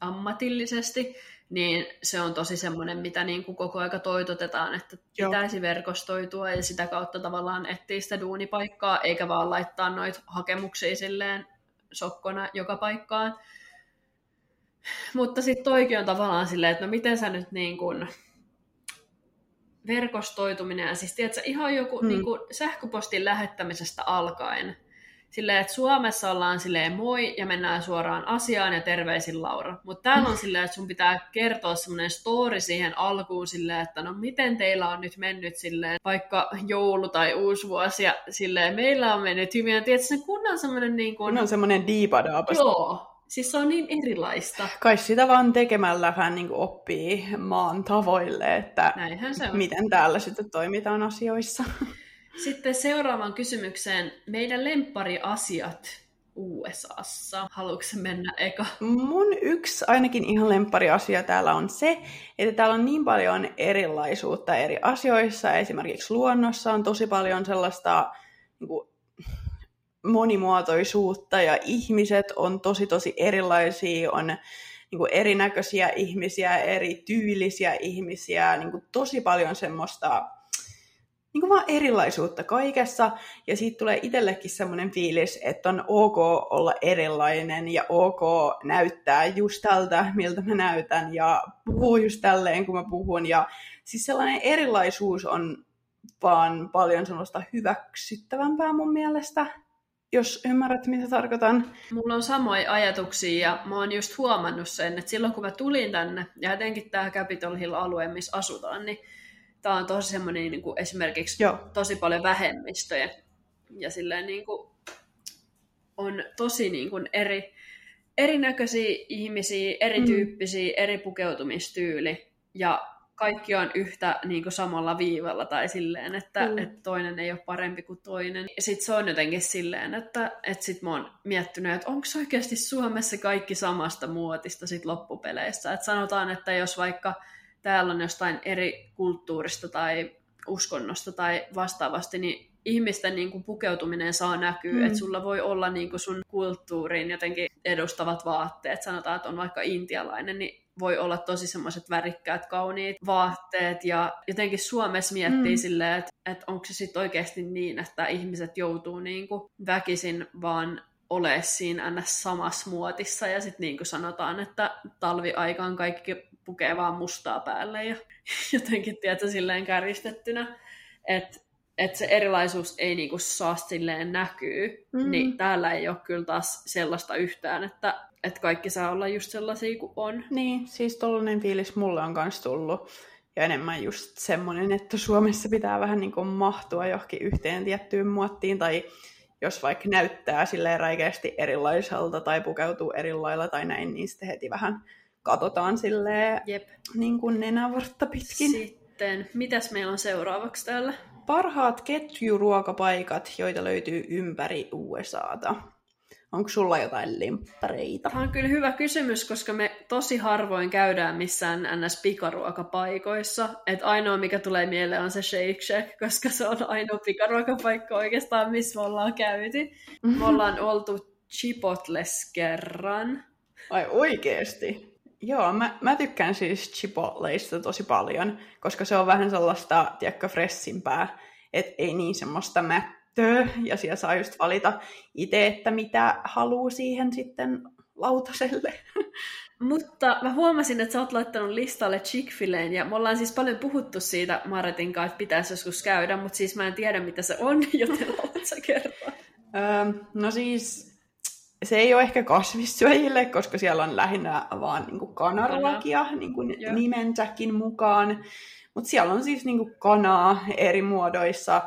ammatillisesti, niin se on tosi semmoinen, mitä niin kuin koko aika toitotetaan, että Joo. pitäisi verkostoitua ja sitä kautta tavallaan etsiä sitä duunipaikkaa, eikä vaan laittaa noita hakemuksia silleen sokkona joka paikkaan. Mutta sitten toikin on tavallaan silleen, että no miten sä nyt niin kuin verkostoituminen, siis tiedätkö, ihan joku hmm. niin kuin sähköpostin lähettämisestä alkaen, silleen, että Suomessa ollaan silleen moi ja mennään suoraan asiaan ja terveisin Laura. Mutta täällä on silleen, että sun pitää kertoa semmoinen story siihen alkuun silleen, että no miten teillä on nyt mennyt silleen, vaikka joulu tai uusi vuosi ja silleen meillä on mennyt hyvin. Ja tiedätkö, se kunnan semmoinen niin kuin... on semmoinen diipadaapas. Joo, Siis se on niin erilaista. Kai sitä vaan tekemällä vähän niin oppii maan tavoille, että Näinhän se on. miten täällä sitten toimitaan asioissa. Sitten seuraavaan kysymykseen. Meidän lemppariasiat USAssa. Haluatko mennä eka? Mun yksi ainakin ihan lemppariasia täällä on se, että täällä on niin paljon erilaisuutta eri asioissa. Esimerkiksi luonnossa on tosi paljon sellaista niin kuin, monimuotoisuutta ja ihmiset on tosi tosi erilaisia, on niin kuin erinäköisiä ihmisiä, eri tyylisiä ihmisiä, niin kuin tosi paljon semmoista niin kuin vaan erilaisuutta kaikessa, ja siitä tulee itsellekin semmoinen fiilis, että on ok olla erilainen, ja ok näyttää just tältä, miltä mä näytän, ja puhuu just tälleen, kun mä puhun, ja siis sellainen erilaisuus on vaan paljon sellaista hyväksyttävämpää mun mielestä, jos ymmärrät, mitä tarkoitan. Mulla on samoja ajatuksia ja mä oon just huomannut sen, että silloin kun mä tulin tänne, ja etenkin tämä Capitol Hill-alue, missä asutaan, niin tämä on tosi semmoinen niin kuin esimerkiksi Joo. tosi paljon vähemmistöjä. Ja silleen niin kuin, on tosi niin kuin eri, erinäköisiä ihmisiä, erityyppisiä, mm. eri pukeutumistyyli. Ja kaikki on yhtä niin kuin samalla viivalla tai silleen, että, mm. että toinen ei ole parempi kuin toinen. Sitten se on jotenkin silleen, että, että sit mä oon miettinyt, että onko oikeasti Suomessa kaikki samasta muotista sit loppupeleissä. Että sanotaan, että jos vaikka täällä on jostain eri kulttuurista tai uskonnosta tai vastaavasti, niin ihmisten niin kuin pukeutuminen saa näkyä, mm. että sulla voi olla niin kuin sun kulttuuriin jotenkin edustavat vaatteet, sanotaan, että on vaikka intialainen, niin voi olla tosi semmoiset värikkäät, kauniit vaatteet, ja jotenkin Suomessa miettii mm. silleen, että, että onko se sitten oikeasti niin, että ihmiset joutuu niin kuin väkisin vaan ole siinä ns. samassa muotissa, ja sitten niin kuin sanotaan, että talviaikaan kaikki pukee vaan mustaa päälle, ja jotenkin, tietä silleen kärjistettynä, että että se erilaisuus ei niinku saa silleen näkyy, mm. niin täällä ei ole kyllä taas sellaista yhtään, että, että kaikki saa olla just sellaisia kuin on. Niin, siis tollainen fiilis mulle on myös tullut. Ja enemmän just semmoinen, että Suomessa pitää vähän niin kuin mahtua johonkin yhteen tiettyyn muottiin, tai jos vaikka näyttää silleen räikeästi erilaiselta tai pukeutuu eri lailla tai näin, niin sitten heti vähän katsotaan silleen Jep. niin kuin nenävartta pitkin. Sitten, mitäs meillä on seuraavaksi täällä? Parhaat ketjuruokapaikat, joita löytyy ympäri USAta. Onko sulla jotain limppareita? Tämä on kyllä hyvä kysymys, koska me tosi harvoin käydään missään NS-pikaruokapaikoissa. Et ainoa, mikä tulee mieleen, on se Shake Shack, koska se on ainoa pikaruokapaikka oikeastaan, missä me ollaan käyty. Me ollaan oltu Chipotles kerran. Ai oikeesti? Joo, mä, mä tykkään siis Chipotleista tosi paljon, koska se on vähän sellaista, tiedätkö, fressimpää, että ei niin semmoista mättöä, ja siellä saa just valita itse, että mitä haluaa siihen sitten lautaselle. Mutta mä huomasin, että sä oot laittanut listalle chick ja me ollaan siis paljon puhuttu siitä Maretin kanssa, että pitäisi joskus käydä, mutta siis mä en tiedä, mitä se on, joten haluat sä kertoa? Öö, no siis se ei ole ehkä kasvissyöjille, koska siellä on lähinnä vaan niin kuin kanaruokia niin kuin nimensäkin mukaan. Mutta siellä on siis niin kuin kanaa eri muodoissa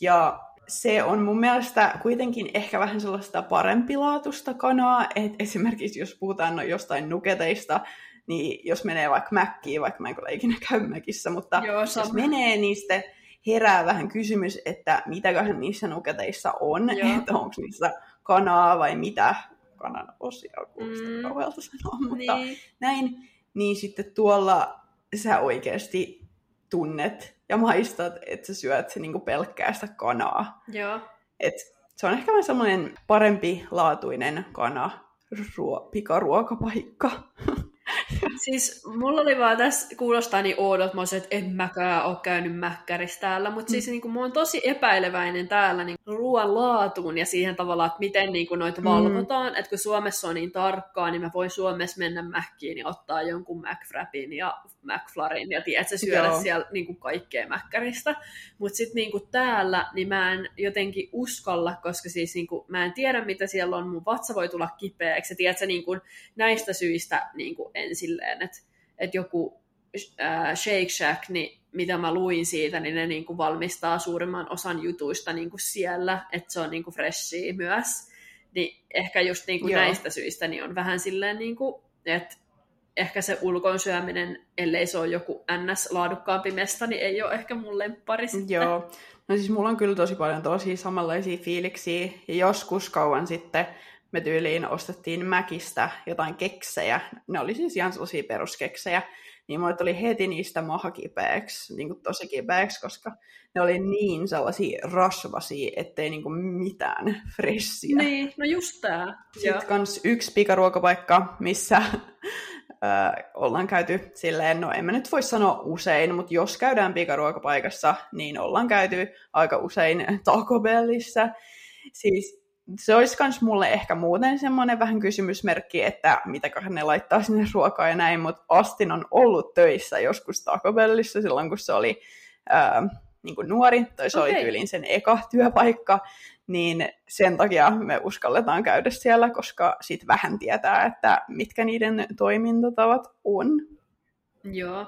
ja se on mun mielestä kuitenkin ehkä vähän sellaista parempilaatusta kanaa, että esimerkiksi jos puhutaan no jostain nuketeista, niin jos menee vaikka mäkkiin, vaikka mä en kyllä ikinä käy mäkissä, mutta Joo, jos menee, niin sitten herää vähän kysymys, että mitäköhän niissä nuketeissa on, että onko niissä kanaa vai mitä kanan osia, kuulostaa mm. kauhealta sanoa, mutta niin. näin, niin sitten tuolla sä oikeasti tunnet ja maistat, että sä syöt se niinku pelkkää sitä kanaa. Joo. Et se on ehkä vähän semmoinen parempi laatuinen kana, ruo- pikaruokapaikka. siis mulla oli vaan tässä, kuulostaa niin oudot, mä että en mäkään ole käynyt mäkkärissä täällä, mutta mm. siis niin kuin, mä oon tosi epäileväinen täällä niin ruoan laatuun ja siihen tavallaan, että miten niin kuin, noita mm. valvotaan, että kun Suomessa on niin tarkkaa, niin mä voin Suomessa mennä mäkkiin ja ottaa jonkun McFrapin ja McFlarin ja tiedätkö, syödä Joo. siellä niin kuin kaikkea mäkkäristä, mutta sitten niin kuin täällä, niin mä en jotenkin uskalla, koska siis niin kuin, mä en tiedä, mitä siellä on, mun vatsa voi tulla kipeäksi, ja tiedätkö, niin kuin, näistä syistä niin kuin, en silleen, että, että joku äh, Shake Shack, niin mitä mä luin siitä, niin ne niin kuin valmistaa suurimman osan jutuista niin kuin siellä, että se on niin kuin freshia myös. Niin ehkä just niin kuin näistä syistä niin on vähän silleen, niin kuin, että ehkä se ulkoon syöminen, ellei se ole joku NS-laadukkaampi mesta, niin ei ole ehkä mun lemppari sitten. Joo. No siis mulla on kyllä tosi paljon tosi samanlaisia fiiliksiä. Ja joskus kauan sitten me tyyliin ostettiin Mäkistä jotain keksejä. Ne oli siis ihan sellaisia peruskeksejä. Niin mulle tuli heti niistä maha kipeäksi, niin kuin tosi kipeäksi, koska ne oli niin sellaisia rasvasia, ettei niin kuin mitään fressiä. Niin, no just tää. Sitten kans yksi pikaruokapaikka, missä Öö, ollaan käyty silleen, no en mä nyt voi sanoa usein, mutta jos käydään pikaruokapaikassa, niin ollaan käyty aika usein Taco Bellissä. Siis se olisi myös mulle ehkä muuten semmoinen vähän kysymysmerkki, että mitäköhän ne laittaa sinne ruokaa ja näin, mutta Astin on ollut töissä joskus Taco Bellissa silloin, kun se oli ää, niin kuin nuori, tai se okay. oli tyylin sen eka työpaikka, niin sen takia me uskalletaan käydä siellä, koska sitten vähän tietää, että mitkä niiden toimintatavat on. Joo,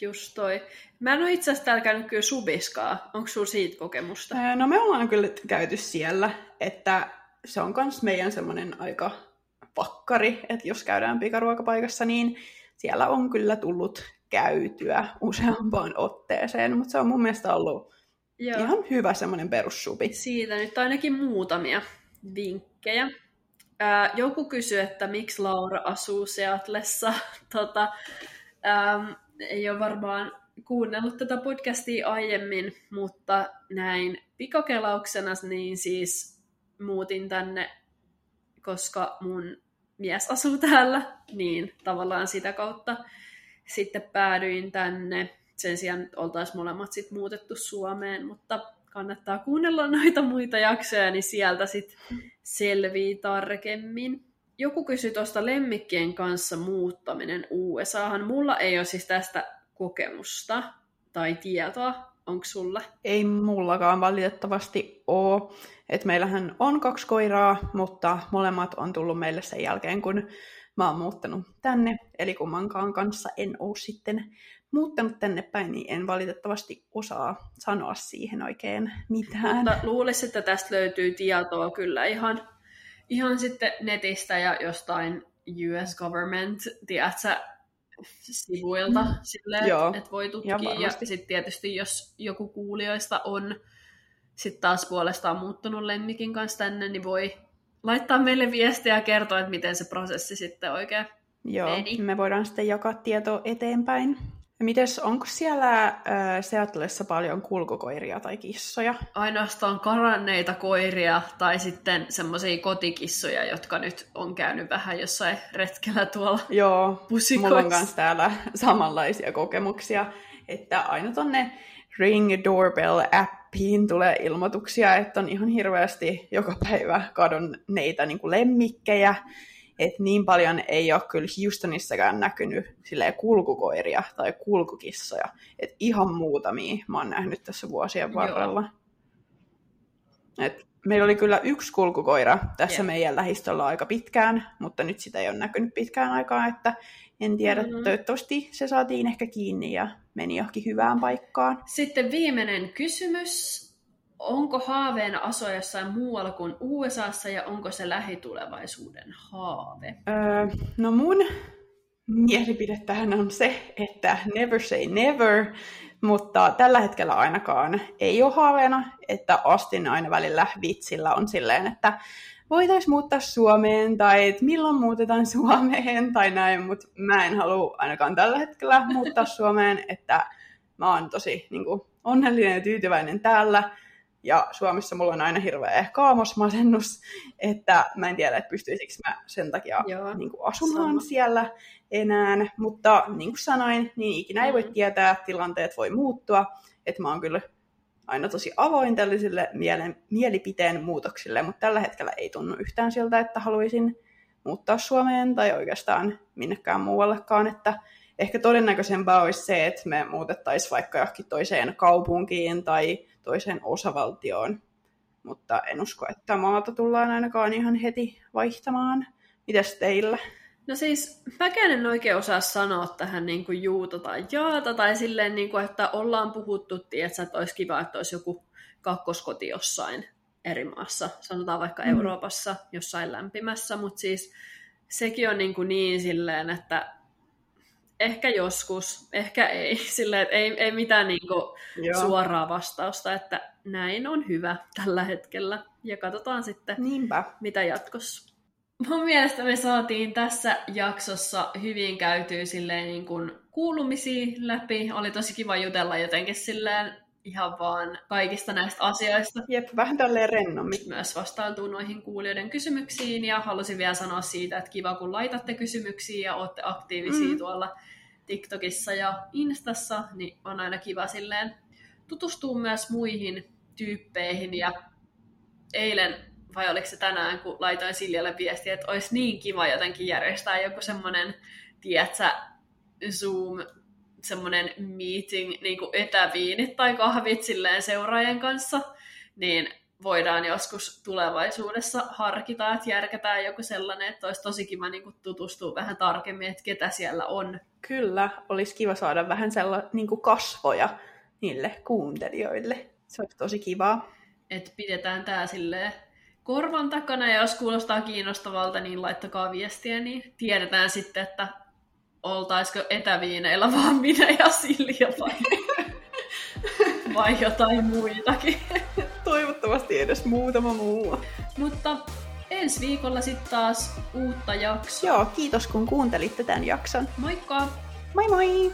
just toi. Mä en ole itse asiassa täällä käynyt kyllä subiskaa. Onko sulla siitä kokemusta? No me ollaan kyllä käyty siellä, että se on myös meidän semmoinen aika pakkari, että jos käydään pikaruokapaikassa, niin siellä on kyllä tullut käytyä useampaan otteeseen, mutta se on mun mielestä ollut Joo. ihan hyvä semmoinen perussupi. Siitä nyt ainakin muutamia vinkkejä. Ää, joku kysyi, että miksi Laura asuu Seatlessa. tota, ää, ei ole varmaan kuunnellut tätä podcastia aiemmin, mutta näin pikakelauksena niin siis muutin tänne, koska mun mies asuu täällä, niin tavallaan sitä kautta sitten päädyin tänne. Sen sijaan oltaisiin molemmat sitten muutettu Suomeen, mutta kannattaa kuunnella noita muita jaksoja, niin sieltä sitten selvii tarkemmin. Joku kysyi tuosta lemmikkien kanssa muuttaminen USAhan. Mulla ei ole siis tästä kokemusta tai tietoa. Onko sulla? Ei mullakaan valitettavasti ole. Et meillähän on kaksi koiraa, mutta molemmat on tullut meille sen jälkeen, kun mä oon muuttanut tänne. Eli kummankaan kanssa en ole sitten muuttanut tänne päin, niin en valitettavasti osaa sanoa siihen oikein mitään. Mutta luulisin, että tästä löytyy tietoa kyllä ihan, ihan sitten netistä ja jostain US government, tiedätkö, sivuilta mm. silleen, Joo. että voi tutkia. Ja, ja sitten tietysti, jos joku kuulijoista on sitten taas puolestaan muuttunut lemmikin kanssa tänne, niin voi laittaa meille viestiä ja kertoa, että miten se prosessi sitten oikein Joo, meni. me voidaan sitten jakaa tietoa eteenpäin. Mites, onko siellä äh, Seattleissa paljon kulkukoiria tai kissoja? Ainoastaan karanneita koiria tai sitten semmoisia kotikissoja, jotka nyt on käynyt vähän jossain retkellä tuolla Joo, pusikoissa. mulla on myös täällä samanlaisia kokemuksia, että aina tonne Ring Doorbell-appiin tulee ilmoituksia, että on ihan hirveästi joka päivä kadonneita niin kuin lemmikkejä, että niin paljon ei ole kyllä Houstonissakaan näkynyt silleen kulkukoiria tai kulkukissoja. Et ihan muutamia mä oon nähnyt tässä vuosien varrella. Et meillä oli kyllä yksi kulkukoira tässä yeah. meidän lähistöllä aika pitkään, mutta nyt sitä ei ole näkynyt pitkään aikaa, että en tiedä, mm-hmm. toivottavasti se saatiin ehkä kiinni ja meni johonkin hyvään paikkaan. Sitten viimeinen kysymys onko haaveena asua jossain muualla kuin USAssa ja onko se lähitulevaisuuden haave? Öö, no mun mielipide tähän on se, että never say never, mutta tällä hetkellä ainakaan ei ole haaveena, että Astin aina välillä vitsillä on silleen, että voitaisiin muuttaa Suomeen tai että milloin muutetaan Suomeen tai näin, mutta mä en halua ainakaan tällä hetkellä muuttaa Suomeen, että mä oon tosi niin kuin, onnellinen ja tyytyväinen täällä ja Suomessa mulla on aina hirveä kaamosmasennus, että mä en tiedä, että pystyisikö mä sen takia niin kuin asumaan Sama. siellä enää. Mutta niin kuin sanoin, niin ikinä ei voi mm. tietää, tilanteet voi muuttua. Että mä oon kyllä aina tosi avoin tällaisille mielen, mielipiteen muutoksille, mutta tällä hetkellä ei tunnu yhtään siltä, että haluaisin muuttaa Suomeen tai oikeastaan minnekään muuallekaan, että ehkä todennäköisempää olisi se, että me muutettaisiin vaikka johonkin toiseen kaupunkiin tai toiseen osavaltioon, mutta en usko, että maata tullaan ainakaan ihan heti vaihtamaan. Mitäs teillä? No siis, mäkään en oikein osaa sanoa tähän niin kuin juuta tai jaata, tai silleen, niin kuin, että ollaan puhuttu, tiedätkö, että olisi kiva, että olisi joku kakkoskoti jossain eri maassa, sanotaan vaikka mm. Euroopassa, jossain lämpimässä, mutta siis sekin on niin, kuin niin silleen, että ehkä joskus, ehkä ei. Silleen, että ei, ei mitään niin kuin suoraa vastausta, että näin on hyvä tällä hetkellä. Ja katsotaan sitten, Niinpä. mitä jatkossa. Mun mielestä me saatiin tässä jaksossa hyvin käytyä silleen niin kuin kuulumisia läpi. Oli tosi kiva jutella jotenkin silleen ihan vaan kaikista näistä asioista. Jep, vähän tälleen rennommin. Myös vastailtuu noihin kuulijoiden kysymyksiin ja halusin vielä sanoa siitä, että kiva kun laitatte kysymyksiä ja olette aktiivisia mm. tuolla TikTokissa ja Instassa, niin on aina kiva silleen tutustua myös muihin tyyppeihin ja eilen vai oliko se tänään, kun laitoin Siljalle viestiä, että olisi niin kiva jotenkin järjestää joku semmoinen, tiedätkö, Zoom semmoinen meeting, niin kuin etäviinit tai kahvit silleen seuraajien kanssa, niin voidaan joskus tulevaisuudessa harkita, että järkätään joku sellainen, että olisi tosi kiva niin kuin tutustua vähän tarkemmin, että ketä siellä on. Kyllä, olisi kiva saada vähän sellainen niin kuin kasvoja niille kuuntelijoille. Se olisi tosi kivaa. Että pidetään tämä silleen korvan takana, ja jos kuulostaa kiinnostavalta, niin laittakaa viestiä, niin tiedetään sitten, että oltaisiko etäviineillä vaan minä ja Silja vai, vai jotain muitakin. Toivottavasti edes muutama muu. Mutta ensi viikolla sitten taas uutta jaksoa. Joo, kiitos kun kuuntelitte tämän jakson. Moikka! Moi moi!